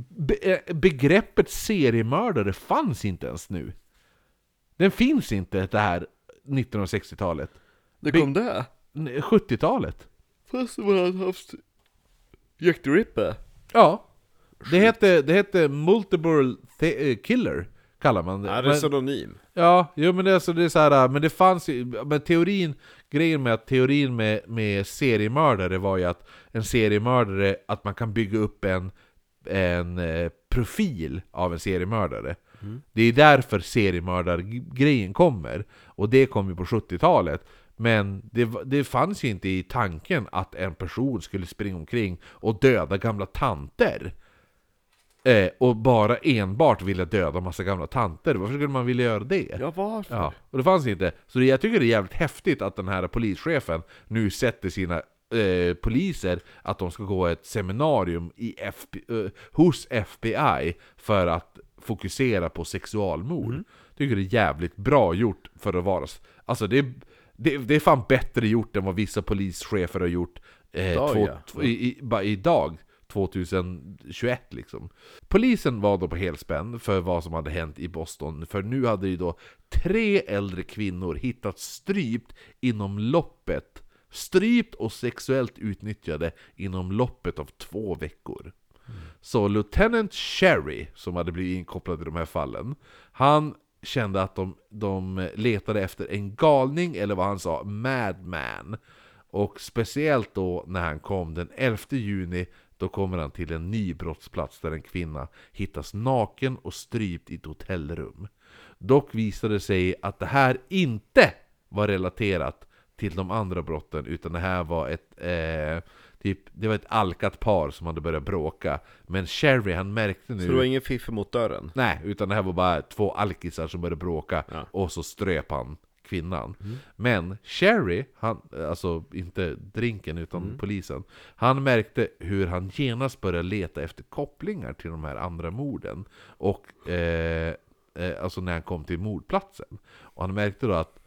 be, eh, begreppet seriemördare fanns inte ens nu. Den finns inte det här 1960-talet. Det kom det? N- 70-talet. Fast man hade haft Jack the Ripper. Ja. Det hette, det hette Multiple eh, Killer, kallar man det. Ja, det är pseudonym. Ja, jo, men det, alltså, det är så här, men det fanns ju, men teorin, grejen med att teorin med, med seriemördare var ju att en seriemördare, att man kan bygga upp en, en eh, profil av en seriemördare. Det är därför seriemördargrejen kommer, och det kom ju på 70-talet. Men det, det fanns ju inte i tanken att en person skulle springa omkring och döda gamla tanter. Eh, och bara enbart vilja döda massa gamla tanter. Varför skulle man vilja göra det? Ja, varför? Ja, och det fanns inte. Så det, jag tycker det är jävligt häftigt att den här polischefen nu sätter sina eh, poliser att de ska gå ett seminarium i FB, eh, hos FBI för att fokusera på sexualmord. Tycker det är jävligt bra gjort för att vara... Alltså det, är- det, det är fan bättre gjort än vad vissa polischefer har gjort eh, Idag, två, ja. två, i, i, bara idag. 2021 liksom. Polisen var då på helspänn för vad som hade hänt i Boston, för nu hade ju då tre äldre kvinnor hittats strypt inom loppet, strypt och sexuellt utnyttjade inom loppet av två veckor. Så Lieutenant Sherry, som hade blivit inkopplad i de här fallen, han kände att de, de letade efter en galning, eller vad han sa, madman. Och speciellt då när han kom den 11 juni, då kommer han till en ny brottsplats där en kvinna hittas naken och strypt i ett hotellrum. Dock visade det sig att det här inte var relaterat till de andra brotten, utan det här var ett eh, typ, det var ett alkat par som hade börjat bråka. Men Sherry han märkte nu... Så det var ingen fiffel mot dörren? Nej, utan det här var bara två alkisar som började bråka Ja. och så ströp han kvinnan. Men Sherry, han, alltså inte drinken utan polisen, han märkte hur han genast började leta efter kopplingar till de här andra morden. Och eh, eh, alltså när han kom till mordplatsen. Och han märkte då att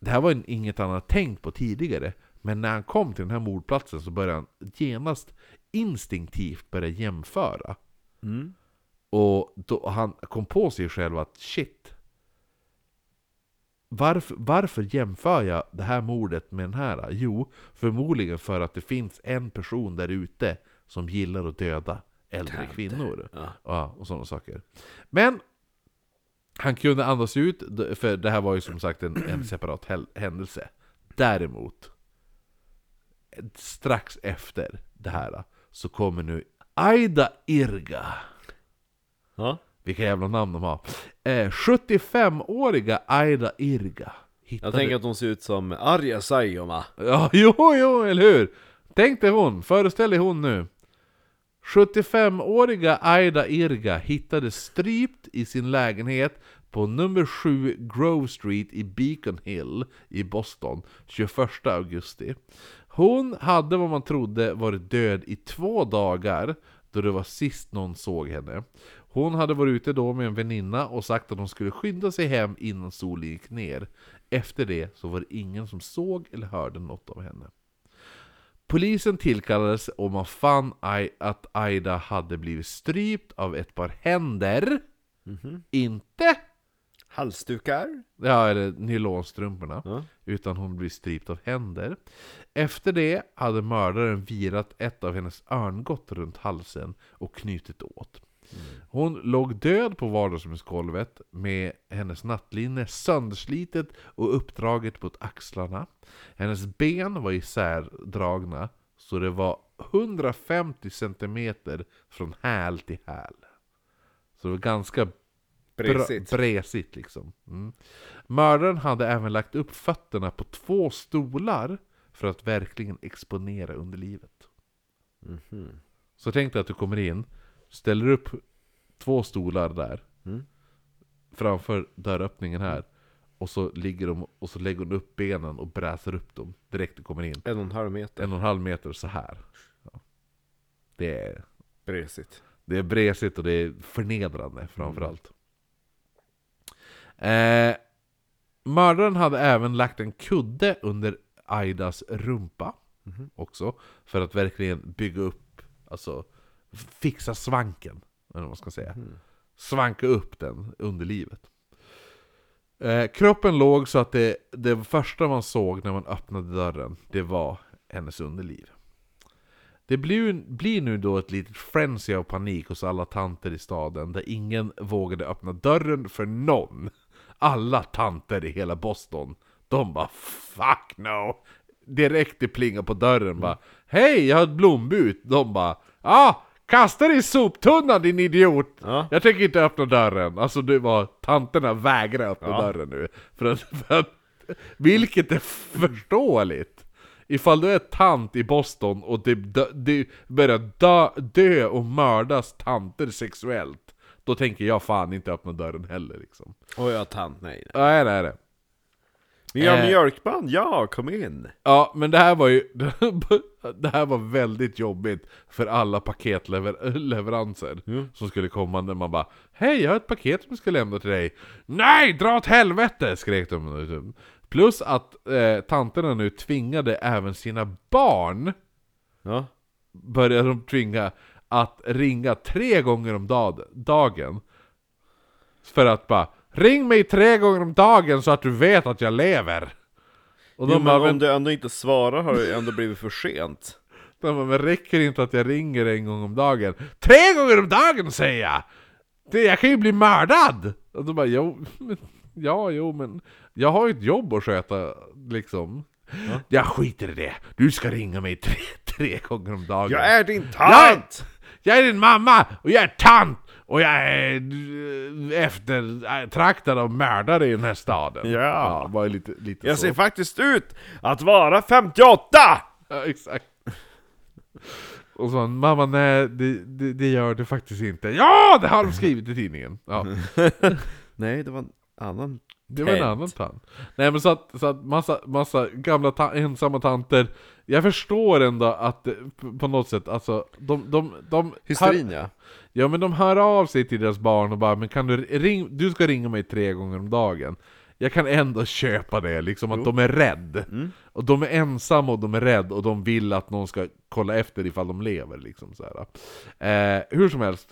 det här var inget han hade tänkt på tidigare. Men när han kom till den här mordplatsen så började han genast instinktivt börja jämföra. Mm. Och då han kom på sig själv att shit. Varför, varför jämför jag det här mordet med den här? Jo, förmodligen för att det finns en person där ute som gillar att döda äldre Tanter. kvinnor. Ja. Ja, och sådana saker. Men han kunde andas ut, för det här var ju som sagt en, en separat händelse. Däremot, strax efter det här så kommer nu Aida Irga. Ja. Vilka jävla namn de har. Eh, 75-åriga Aida Irga. Hittade... Jag tänker att de ser ut som Arja Saijonmaa. Ja, jo, jo, eller hur? Tänk dig hon, föreställ dig hon nu. 75-åriga Aida Irga hittades strypt i sin lägenhet på nummer 7 Grove Street i Beacon Hill i Boston 21 augusti. Hon hade vad man trodde varit död i två dagar då det var sist någon såg henne. Hon hade varit ute då med en väninna och sagt att hon skulle skynda sig hem innan solen gick ner. Efter det så var det ingen som såg eller hörde något av henne. Polisen tillkallades och man fann att Aida hade blivit strypt av ett par händer. Inte Halsdukar? Ja, eller nylonstrumporna. Ja. Utan hon blir strypt av händer. Efter det hade mördaren virat ett av hennes örngott runt halsen och knutit åt. Hon låg död på vardagsrumsgolvet med hennes nattlinne sönderslitet och uppdraget på axlarna. Hennes ben var isärdragna så det var 150 cm från häl till häl. Så det var ganska Bresigt. Bresigt liksom. Mm. Mördaren hade även lagt upp fötterna på två stolar för att verkligen exponera underlivet. Mhm. Så tänk dig att du kommer in, ställer upp två stolar där. Mm. framför dörröppningen här. Och så, ligger de, och så lägger hon upp benen och bräser upp dem direkt det kommer in. En och en halv meter. En och en halv meter så här. Ja. Det, är, Bresigt. det är bresigt och det är förnedrande framförallt. Eh, mördaren hade även lagt en kudde under Aidas rumpa också. För att verkligen bygga upp, alltså fixa svanken. Eller vad man ska säga. Svanka upp den underlivet. Eh, kroppen låg så att det, det första man såg när man öppnade dörren, det var hennes underliv. Det blir, blir nu då ett litet frenzy av panik hos alla tanter i staden, där ingen vågade öppna dörren för någon. Alla tanter i hela Boston, de bara 'Fuck no!' Direkt det plingar på dörren bara 'Hej, jag har ett blombut' De bara ah, kasta det i soptunnan din idiot!' Ja. Jag tänker inte öppna dörren. Alltså det var, tanterna vägrar öppna Ja. dörren nu. För att, för att, vilket är förståeligt. Ifall du är tant i Boston och det, det börjar dö, dö och mördas tanter sexuellt. Då tänker jag fan inte öppna dörren heller liksom. Och jag tant, nej. Nej, nej, nej. Vi gör Eh. mjölkband, ja, kom in! Ja, men det här var ju... Det här var väldigt jobbigt för alla paketleveranser som skulle komma när man bara Hej, jag har ett paket som jag ska lämna till dig. Nej, dra åt helvete! skrek de. Plus att eh, tanterna nu tvingade även sina barn, Ja. började de tvinga att ringa tre gånger om dag, dagen. För att bara Ring mig tre gånger om dagen så att du vet att jag lever! Och Jo, de men bara, om du ändå inte svarar har det ändå blivit för sent. De bara, men räcker det inte att jag ringer en gång om dagen? Tre gånger om dagen säger jag! Det, jag kan ju bli mördad! Och de bara, jo, men, ja, jo, men jag har ju ett jobb att sköta, liksom. Jag skiter i det. Du ska ringa mig tre, tre gånger om dagen. Jag är din Jag är, tant! jag är din mamma, och jag är tant! Och jag är eh, eftertraktad av mördare i den här staden. Ja. ja var lite, lite Jag så. ser faktiskt ut att vara 58! Ja, exakt. Och så mamma nej, det, det, det gör du faktiskt inte. Ja, det har de skrivit i tidningen. Ja, Nej, det var en annan det var en annan tant. Nej men så att, så att massa, massa gamla ta ensamma tanter, jag förstår ändå att det, på- något sätt, alltså de, de, de hysterin ja. Ja men de hör av sig till deras barn och bara Men kan du ring, du ska ringa mig tre gånger om dagen Jag kan ändå köpa det, liksom att Jo. de är rädd Mm. Och de är ensamma och de är rädd och de vill att någon ska kolla efter ifall de lever liksom så. Eh, Hur som helst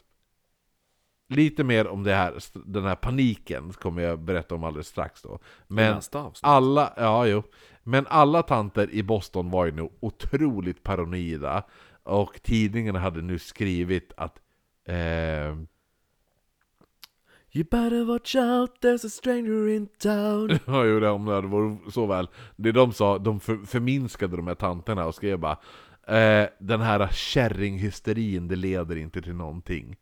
Lite mer om det här, den här paniken kommer jag berätta om alldeles strax då Men alla, ja jo. Men alla tanter i Boston var ju nu otroligt paranoida. Och tidningarna hade nu skrivit att eh, You better watch out, there's a stranger in town. Ja, jo, det, om det hade varit så väl. Det de sa, de för, förminskade de här tanterna och skrev bara eh, Den här kärringhysterin, det leder inte till någonting.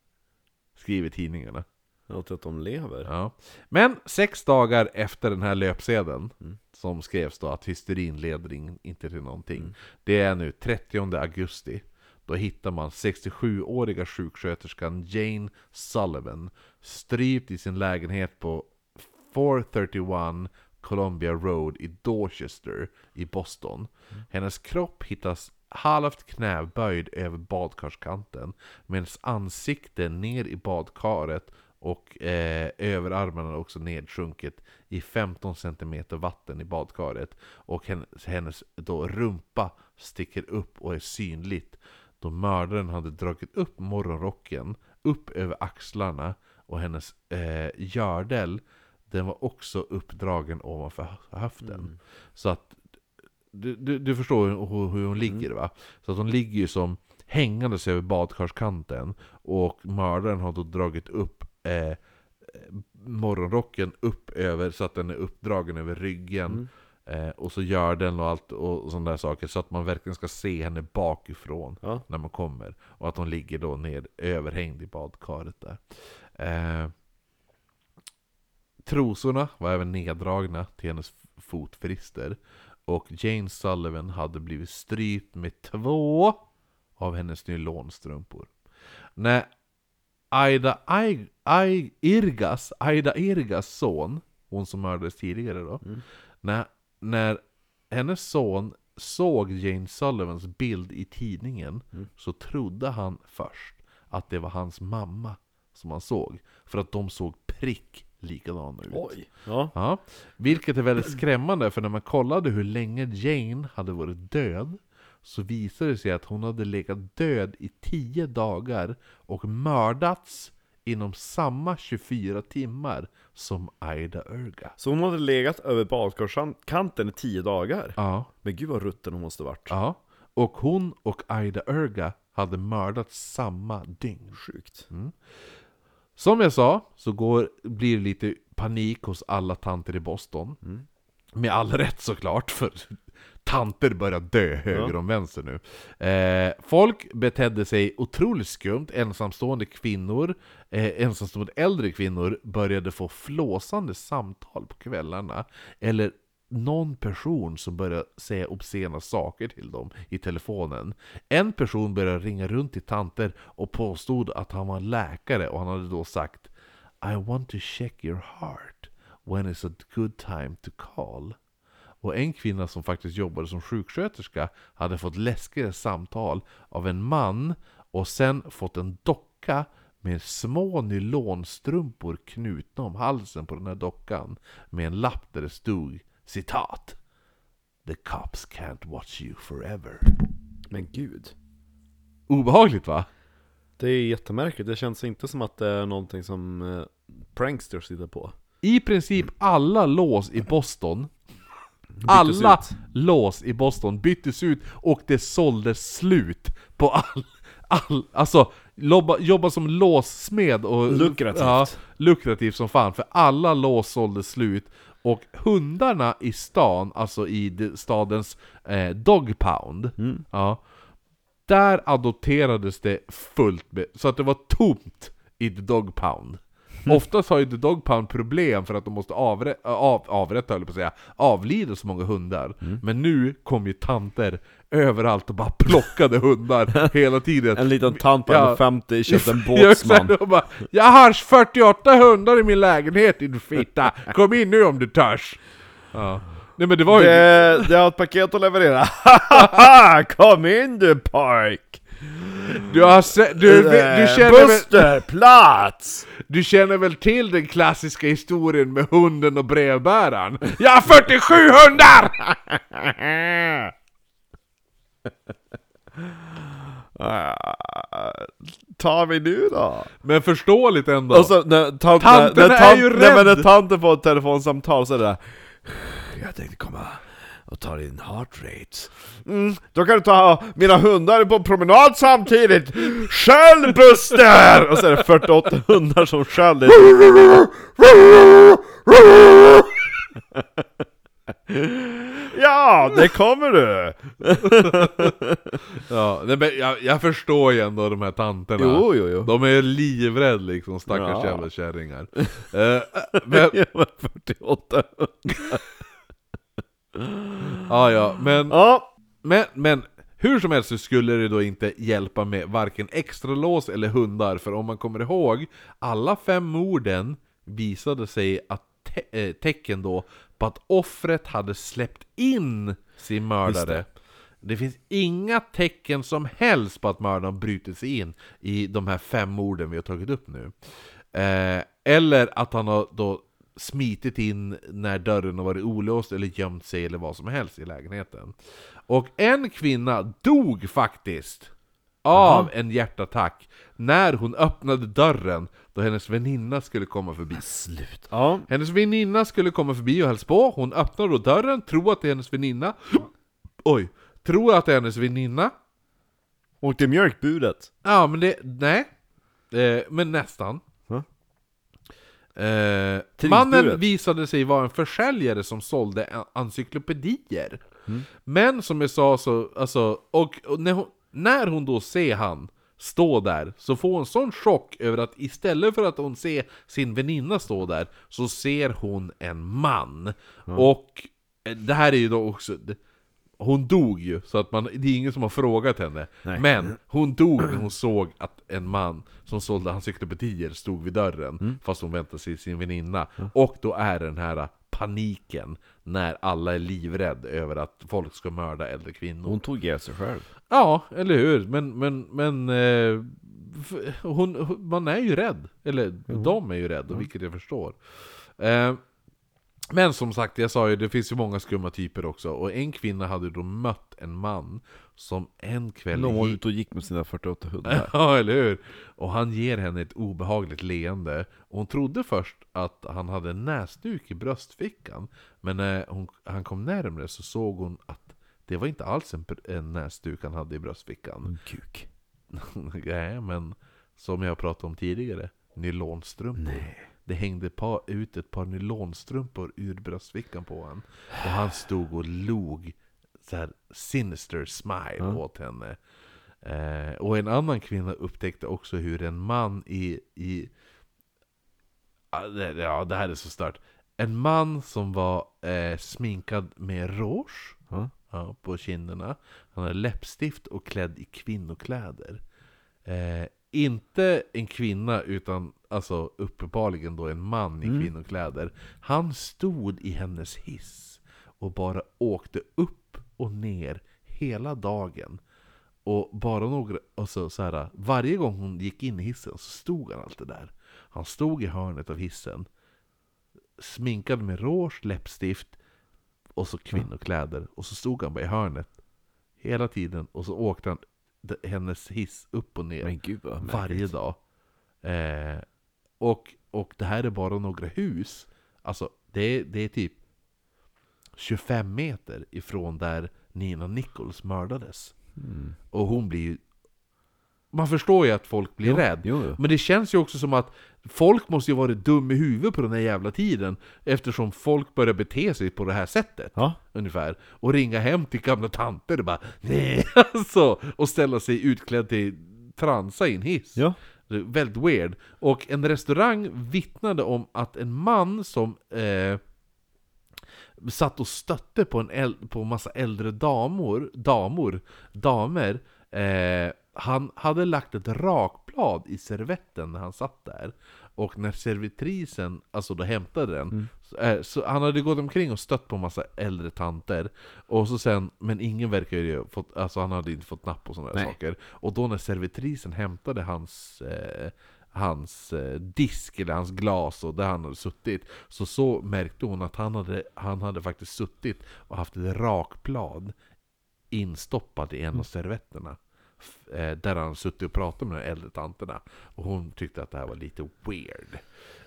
Skriver tidningarna. Låter att de lever. Ja. Men sex dagar efter den här löpsedeln, som skrevs då att hysterin leder in, inte till någonting. Det är nu 30 augusti. Då hittar man 67-åriga sjuksköterskan Jane Sullivan strypt i sin lägenhet på 431 Columbia Road i Dorchester i Boston. Hennes kropp hittas halvt knäböjd över badkarskanten med hennes ansikte ner i badkaret och eh, överarmarna också nedsjunket i 15 cm vatten i badkaret. Och hennes, hennes då rumpa sticker upp och är synligt då mördaren hade dragit upp morgonrocken upp över axlarna och hennes eh, gördel den var också uppdragen ovanför hö- höften. Så att du, du, du förstår hur, hur hon ligger va? Så att hon ligger ju som hängandes över badkarskanten och mördaren har då dragit upp eh, morgonrocken upp över så att den är uppdragen över ryggen. Eh, och så gör den och allt och sådana där saker så att man verkligen ska se henne bakifrån Ja. när man kommer. Och att hon ligger då ner överhängd i badkaret där. Eh, trosorna var även neddragna till hennes fotfrister. Och Jane Sullivan hade blivit strypt med två av hennes nylonstrumpor. När Aida Ai- Ai- Irgas, Aida Irgas son, hon som mördades tidigare då, när, när hennes son såg Jane Sullivans bild i tidningen så trodde han först att det var hans mamma som han såg. För att de såg prick likadana ut. Oj. Ja. Ja, vilket är väldigt skrämmande för när man kollade hur länge Jane hade varit död så visade det sig att hon hade legat död i 10 dagar och mördats inom samma 24 timmar som Aida Urga. Så hon hade legat över badkarskanten i tio dagar? Ja, Men gud vad rutten hon måste varit. ja. Och hon och Aida Urga hade mördats samma dygn. Sjukt. Som jag sa, så går, blir det lite panik hos alla tanter i Boston. Med all rätt såklart, för tanter börjar dö höger om vänster nu. Eh, folk betedde sig otroligt skumt, ensamstående kvinnor, eh, ensamstående äldre kvinnor började få flåsande samtal på kvällarna. Eller någon person som började säga obscena saker till dem i telefonen. En person började ringa runt till tanter och påstod att han var läkare och han hade då sagt I want to check your heart when it's a good time to call. Och en kvinna som faktiskt jobbade som sjuksköterska hade fått läskiga samtal av en man och sen fått en docka med små nylonstrumpor knutna om halsen på den här dockan med en lapp där det stod citat The cops can't watch you forever. Men gud. Obehagligt va? Det är jättemärkligt, det känns inte som att det är någonting som eh, pranksters sitter på. I princip alla lås i Boston Alla ut. lås i Boston byttes ut och det såldes slut på all, all alltså jobba, jobba som låssmed och Lukrativt. Ja, lukrativt som fan, för alla lås såldes slut och hundarna i stan, alltså i de- stadens eh, dog pound, Mm. ja, där adopterades det fullt med, så att det var tomt i the dog pound. Oftast har ju The Dog Pound problem för att de måste avrä av avrätta, höll jag på att säga, avlida så många hundar. Men nu kom ju tanter överallt och bara plockade hundar hela tiden. En liten tant på Ja. 50 köpte en Jag, båtsman. och bara, jag har 48 hundar i min lägenhet din fitta! Kom in nu om du törs! Ja. Nej men det var ju... Det, det har ett paket att leverera. Kom in du pojk! Du, har se, du, du, känner Buster, plats! du känner väl till den klassiska historien med hunden och brevbäraren? Jag har 47 hundar! Tar vi nu då? Men förståeligt ändå. Och så när, tant, Tanten när, när, är tant, ju nej, men när rädd. tanten får ett telefonsamtal så är det där Jag tänkte komma och ta din heart rate mm, Då kan du ta mina hundar på promenad samtidigt Skäll Buster! Och så är det 48 hundar som skäller Ja, det kommer du! Ja, nej, men jag, jag förstår ju ändå de här tanterna. Jo, jo, jo. De är livrädda liksom, stackars Ja. jävla kärringar. Eh, men, Ja, men 48 ja, men, Ja, men, men hur som helst så skulle det då inte hjälpa med varken extra lås eller hundar, för om man kommer ihåg, alla fem morden visade sig att te- eh, tecken då på att offret hade släppt in sin mördare. Det finns inga tecken som helst på att mördaren brutit sig in i de här fem morden vi har tagit upp nu. Eh, eller att han har då smitit in när dörren har varit olåst eller gömt sig eller vad som helst i lägenheten. Och en kvinna dog faktiskt av en hjärtattack när hon öppnade dörren då hennes väninna skulle komma förbi. slut. Ja, Hennes väninna skulle komma förbi och hälsa på, hon öppnar då dörren, tror att det är hennes väninna. Oj, tror att det är hennes väninna. Och till mjölkbudet? Ja men det, nej. Eh, Men nästan? Eh. Mannen visade sig vara en försäljare som sålde en- encyklopedier. Men som jag sa så, alltså, och, och när, hon, när hon då ser han stå där Så får hon sån chock över att istället för att hon ser sin väninna stå där Så ser hon en man. Och eh, det här är ju då också hon dog ju, så att man, det är ingen som har frågat henne. Nej. Men hon dog när hon såg att en man som sålde encyklopedier stod vid dörren, Mm. fast hon väntade sig sin väninna. Och då är den här paniken när alla är livrädda över att folk ska mörda äldre kvinnor. Hon tog ihjäl sig själv. Ja, eller hur? Men, men, men eh, hon, man är ju rädd. Eller de är ju rädda, vilket jag förstår. Eh, men som sagt, jag sa ju, det finns ju många skumma typer också. Och en kvinna hade då mött en man som en kväll Någon var ute och gick med sina 48 hundar. Ja, eller hur? Och han ger henne ett obehagligt leende. Och hon trodde först att han hade en näsduk i bröstfickan. Men när hon, han kom närmre så såg hon att det var inte alls en, en näsduk han hade i bröstfickan. En kuk. Nej, men som jag pratade om tidigare, nylonstrumpor. Nej. Det hängde pa, ut ett par nylonstrumpor ur bröstfickan på honom. Och han stod och log så här sinister smile åt henne. Eh, och en annan kvinna upptäckte också hur en man i... i ja, det, här är så stört. En man som var eh, sminkad med rouge Ja. ja, på kinderna. Han hade läppstift och klädd i kvinnokläder. Eh, inte en kvinna utan alltså uppenbarligen då en man i kvinnokläder. Han stod i hennes hiss och bara åkte upp och ner hela dagen. Och bara några, alltså så här, varje gång hon gick in i hissen så stod han alltid där. Han stod i hörnet av hissen. Sminkad med rouge, läppstift och så kvinnokläder. Och så stod han bara i hörnet hela tiden. Och så åkte han hennes hiss upp och ner gud varje dag. Eh, och, och det här är bara några hus. Alltså det är, det är typ 25 meter ifrån där Nina Nichols mördades. Mm. Och hon blir ju... Man förstår ju att folk blir Jo, rädd. jo, jo. Men det känns ju också som att folk måste ju vara dum i huvudet på den här jävla tiden. Eftersom folk börjar bete sig på det här sättet. Ja. Ungefär. Och ringa hem till gamla tanter och bara nej, alltså, Och ställa sig utklädd till transa i en hiss. Ja. Väldigt weird. Och en restaurang vittnade om att en man som eh, satt och stötte på en på en massa äldre damor, damor, damer. Eh, han hade lagt ett rakblad i servetten när han satt där. Och när servitrisen, alltså då hämtade den, så, eh, så han hade gått omkring och stött på en massa äldre tanter. Och så sen, men ingen verkar ju fått, alltså han hade inte fått napp på sådana där saker. Och då när servitrisen hämtade hans eh, hans eh, disk eller hans glas och där han hade suttit Så så märkte hon att han hade, han hade faktiskt suttit och haft ett rakblad instoppat i en av servetterna F- eh, Där han suttit och pratat med de äldre tanterna Och hon tyckte att det här var lite weird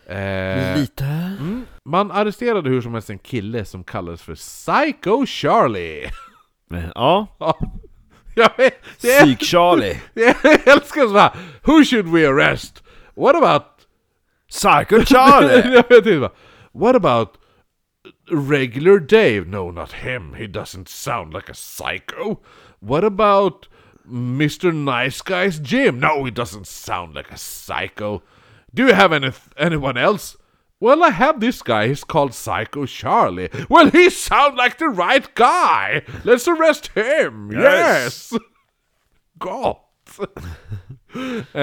eh, Lite. mm. Man arresterade hur som helst en kille som kallades för Psycho Charlie ja. Ja, Jag vet, det är- Psyk-Charlie. jag älskar såhär Who should we arrest? What about Psycho-Charlie! jag vet inte. What about regular Dave? No, not him. He doesn't sound like a psycho. What about Mr. Nice Guy's Jim? No, he doesn't sound like a psycho. Do you have any anyone else? Well, I have this guy. He's called Psycho Charlie. Well, he sounds like the right guy. Let's arrest him. Yes. Yes. Gott. eh,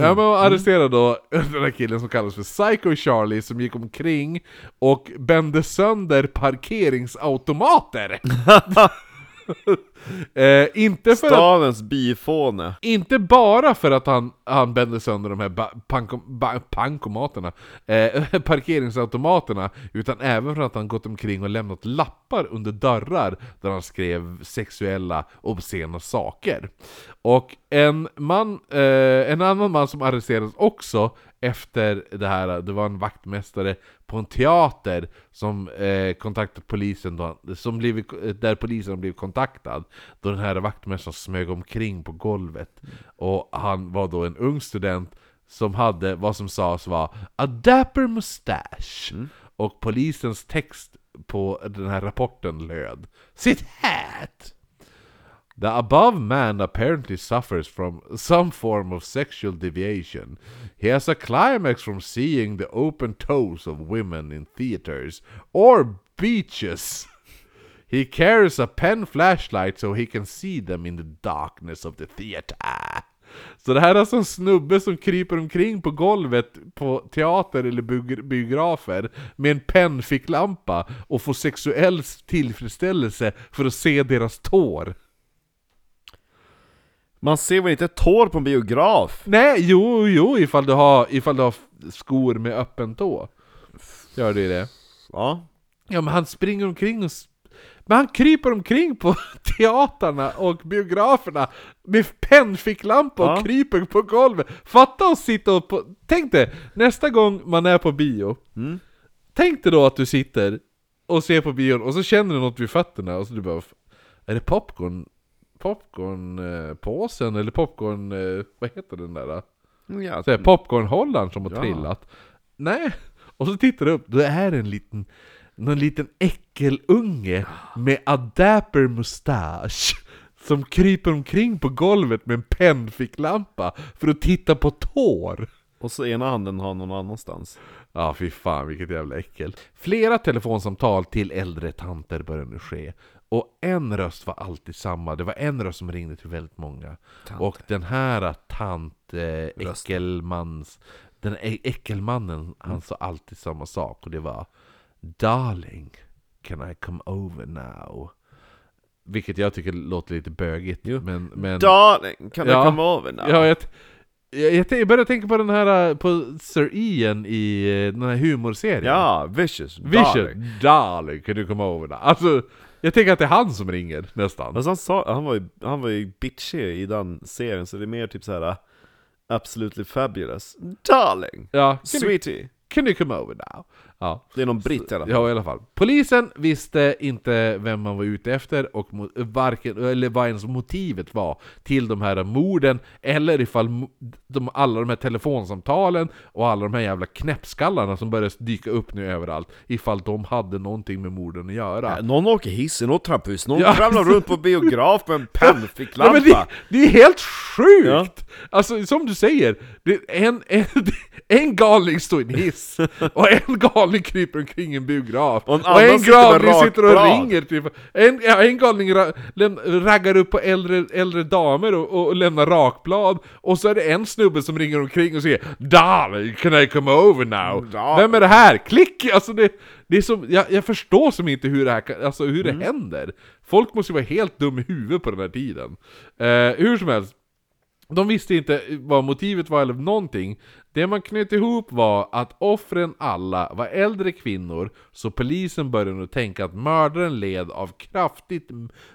ja, men arresterade då den här killen som kallas för Psycho Charlie som gick omkring och bände sönder parkeringsautomater. eh, inte för att Stadens bifåne. inte bara för att han, han bände sönder de här ba- panko, ba- pankomaterna, eh, parkeringsautomaterna, utan även för att han gått omkring och lämnat lappar under dörrar där han skrev sexuella obscena saker. Och en man, eh, en annan man som arresterades också efter det här, det var en vaktmästare på en teater som eh, kontaktade polisen då, som blivit, där polisen blev kontaktad då den här vaktmästaren smög omkring på golvet. Och han var då en ung student som hade vad som sades var a dapper mustache. Och polisens text på den här rapporten löd Sitt hat! The above man apparently suffers from some form of sexual deviation. He has a climax from seeing the open toes of women in theaters or beaches. He carries a pen flashlight so he can see them in the darkness of the theater. Så det här är alltså en snubbe som kryper omkring på golvet på teater eller biografer med en pennficklampa och får sexuell tillfredsställelse för att se deras tår. Man ser väl inte ett tår på en biograf? Nej, jo, jo, ifall du har, ifall du har skor med öppen tå. Gör det det? Ja. Ja men han springer omkring och... Men han kryper omkring på teaterna och biograferna med pennficklampa och Ja. kryper på golvet. Fatta att sitta och på... Tänk dig, nästa gång man är på bio. Mm. Tänk dig då att du sitter och ser på bion och så känner du något vid fötterna och så du bara... Är det popcorn? Popcornpåsen eller popcorn... eh, Vad heter den där? då? ja. Så här, popcornhållaren som har Ja. trillat. Nej, och så tittar du upp, då är det en liten, någon liten äckelunge med a dapper mustasch. Som kryper omkring på golvet med en pennficklampa för att titta på tår. Och så ena handen har någon annanstans. Ja, fy fan vilket jävla äckel. Flera telefonsamtal till äldre tanter börjar nu ske. Och en röst var alltid samma, det var en röst som ringde till väldigt många. Och den här tant eh, äckelmans, den äckelmannen, han sa alltid samma sak och det var Darling, can I come over now? Vilket jag tycker låter lite bögigt, Jo. men... men Darling, kan Ja. du komma över nu? Ja, jag, jag, jag, började tänka på den här, eh, på Sir Ian i den här humorserien. Ja, vicious. Vision, Darling. darling, kan du komma över där? Alltså, jag tänker att det är han som ringer nästan. Fast han, sa, han, var ju, han var ju bitchig i den serien, så det är mer typ så här. Absolutely fabulous. Darling! Ja, can you, Sweetie! can you come over now? Ja. Det är någon britt i alla fall. Ja, i alla fall. Polisen visste inte vem man var ute efter och varken, eller vad ens motivet var till de här morden, eller ifall de, alla de här telefonsamtalen och alla de här jävla knäppskallarna som börjar dyka upp nu överallt, ifall de hade någonting med morden att göra. Ja, Någon åker hiss i något trapphus, någon Ja. ramlar runt på biograf med en Ja, pennficklampa. men det, det är helt sjukt! Ja. Alltså som du säger, en, en, en galning står i en hiss, och en galning kryper omkring en biograf, Och en och en sitter galning sitter och rakblad. ringer typ. en, ja, en galning ra, läm, raggar upp på äldre, äldre damer och, och lämnar rakblad, och så är det en snubbe som ringer omkring och säger 'Darling, can I come over now?' Ja. Vem är det här? Klick! Alltså det, det är som, jag, jag förstår som inte hur det här kan- alltså hur det Mm. händer. Folk måste ju vara helt dum i huvudet på den här tiden. Eh, hur som helst, de visste inte vad motivet var eller någonting. Det man knöt ihop var att offren alla var äldre kvinnor, så polisen började nu tänka att mördaren led av kraftigt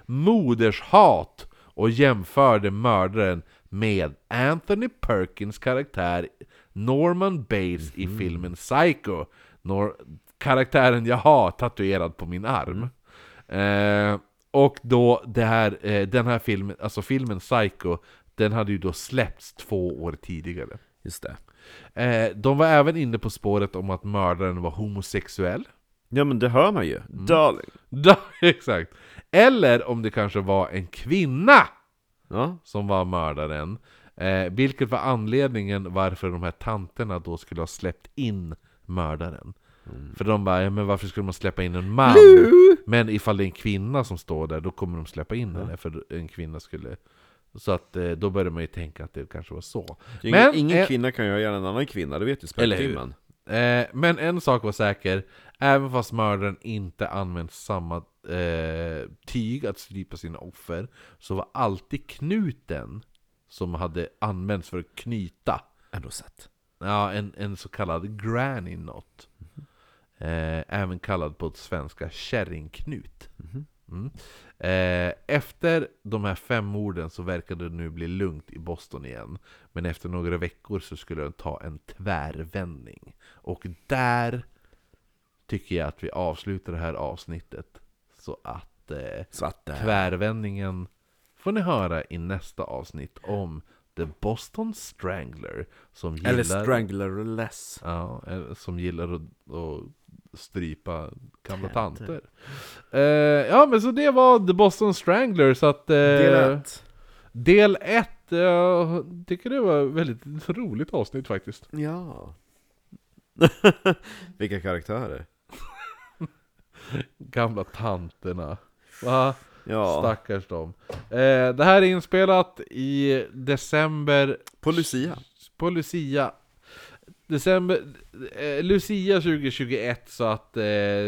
modershat och jämförde mördaren med Anthony Perkins karaktär Norman Bates i filmen Psycho. Nor- karaktären jag har tatuerad på min arm. Eh, och då här, eh, den här filmen, alltså filmen Psycho, den hade ju då släppts två år tidigare. Just det. Eh, de var även inne på spåret om att mördaren var homosexuell. Ja men det hör man ju. Mm. Darling. Da, exakt. Eller om det kanske var en kvinna Ja. som var mördaren. Eh, vilket var anledningen varför de här tanterna då skulle ha släppt in mördaren. För de bara, ja, men varför skulle man släppa in en man? Men ifall det är en kvinna som står där, då kommer de släppa in henne, för en kvinna skulle... Så att eh, då började man ju tänka att det kanske var så. Ingen, Men, ingen eh, kvinna kan ju göra en annan kvinna, det vet ju speltimmen. Eh, men en sak var säker, även fast mördaren inte använt samma eh, tyg att strypa sina offer, så var alltid knuten som hade använts för att knyta, Ändå sett. ja, en, en så kallad granny knot. Eh, även kallad på svenska kärringknut. Mm. Eh, efter de här fem morden så verkade det nu bli lugnt i Boston igen. Men efter några veckor så skulle den ta en tvärvändning. Och där tycker jag att vi avslutar det här avsnittet. Så att eh, Så att, eh, tvärvändningen får ni höra i nästa avsnitt om The Boston Strangler. Som gillar, eller stranglerless. Ja, eh, som gillar att, att strypa gamla Tanter. Eh, ja men så det var The Boston Strangler, så att... Eh, Del ett. Del ett, eh, jag tycker det var ett väldigt roligt avsnitt faktiskt. Ja. Vilka karaktärer. Gamla tanterna. Va? Ja, Stackars dem. Eh, det här är inspelat i december på Lucia. på Lucia. December, eh, Lucia 2021 så att eh,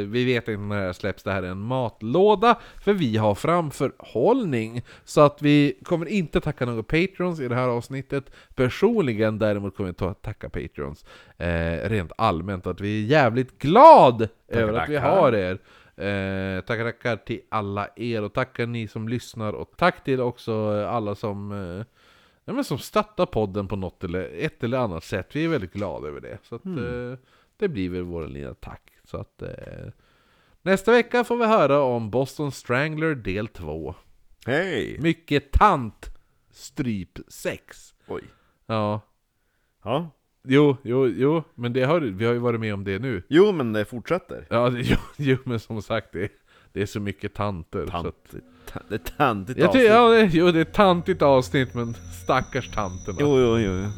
vi vet inte när det här släpps, det här är en matlåda För vi har framförhållning. Så att vi kommer inte tacka några patrons i det här avsnittet. Personligen däremot kommer vi ta, tacka patrons eh, Rent allmänt. Att vi är jävligt glad över att vi tackar. har er. Eh, Tackar tackar till alla er. Och tackar ni som lyssnar. Och tack till också alla som eh, Ja, men som stöttar podden på något eller ett eller annat sätt. Vi är väldigt glada över det. Så att, eh, det blir väl vår lilla tack. Så att, eh, nästa vecka får vi höra om Boston Strangler del 2. Hej! Mycket tant stryp sex. Oj. Ja. Ja. Jo, jo, jo, men det har, vi har ju varit med om det nu. Jo, men det fortsätter. Ja, det, jo, jo, men som sagt, det, det är så mycket tanter. Så att, Tant. Det är tantigt jag avsnitt. ja, det, jo, det är ett tantigt avsnitt, men stackars tanterna. Jo, jo, jo. jo.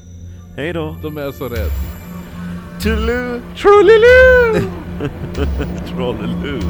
Hej då. De är så rädda. Toodaloo! Trulliloo! Trolleloo!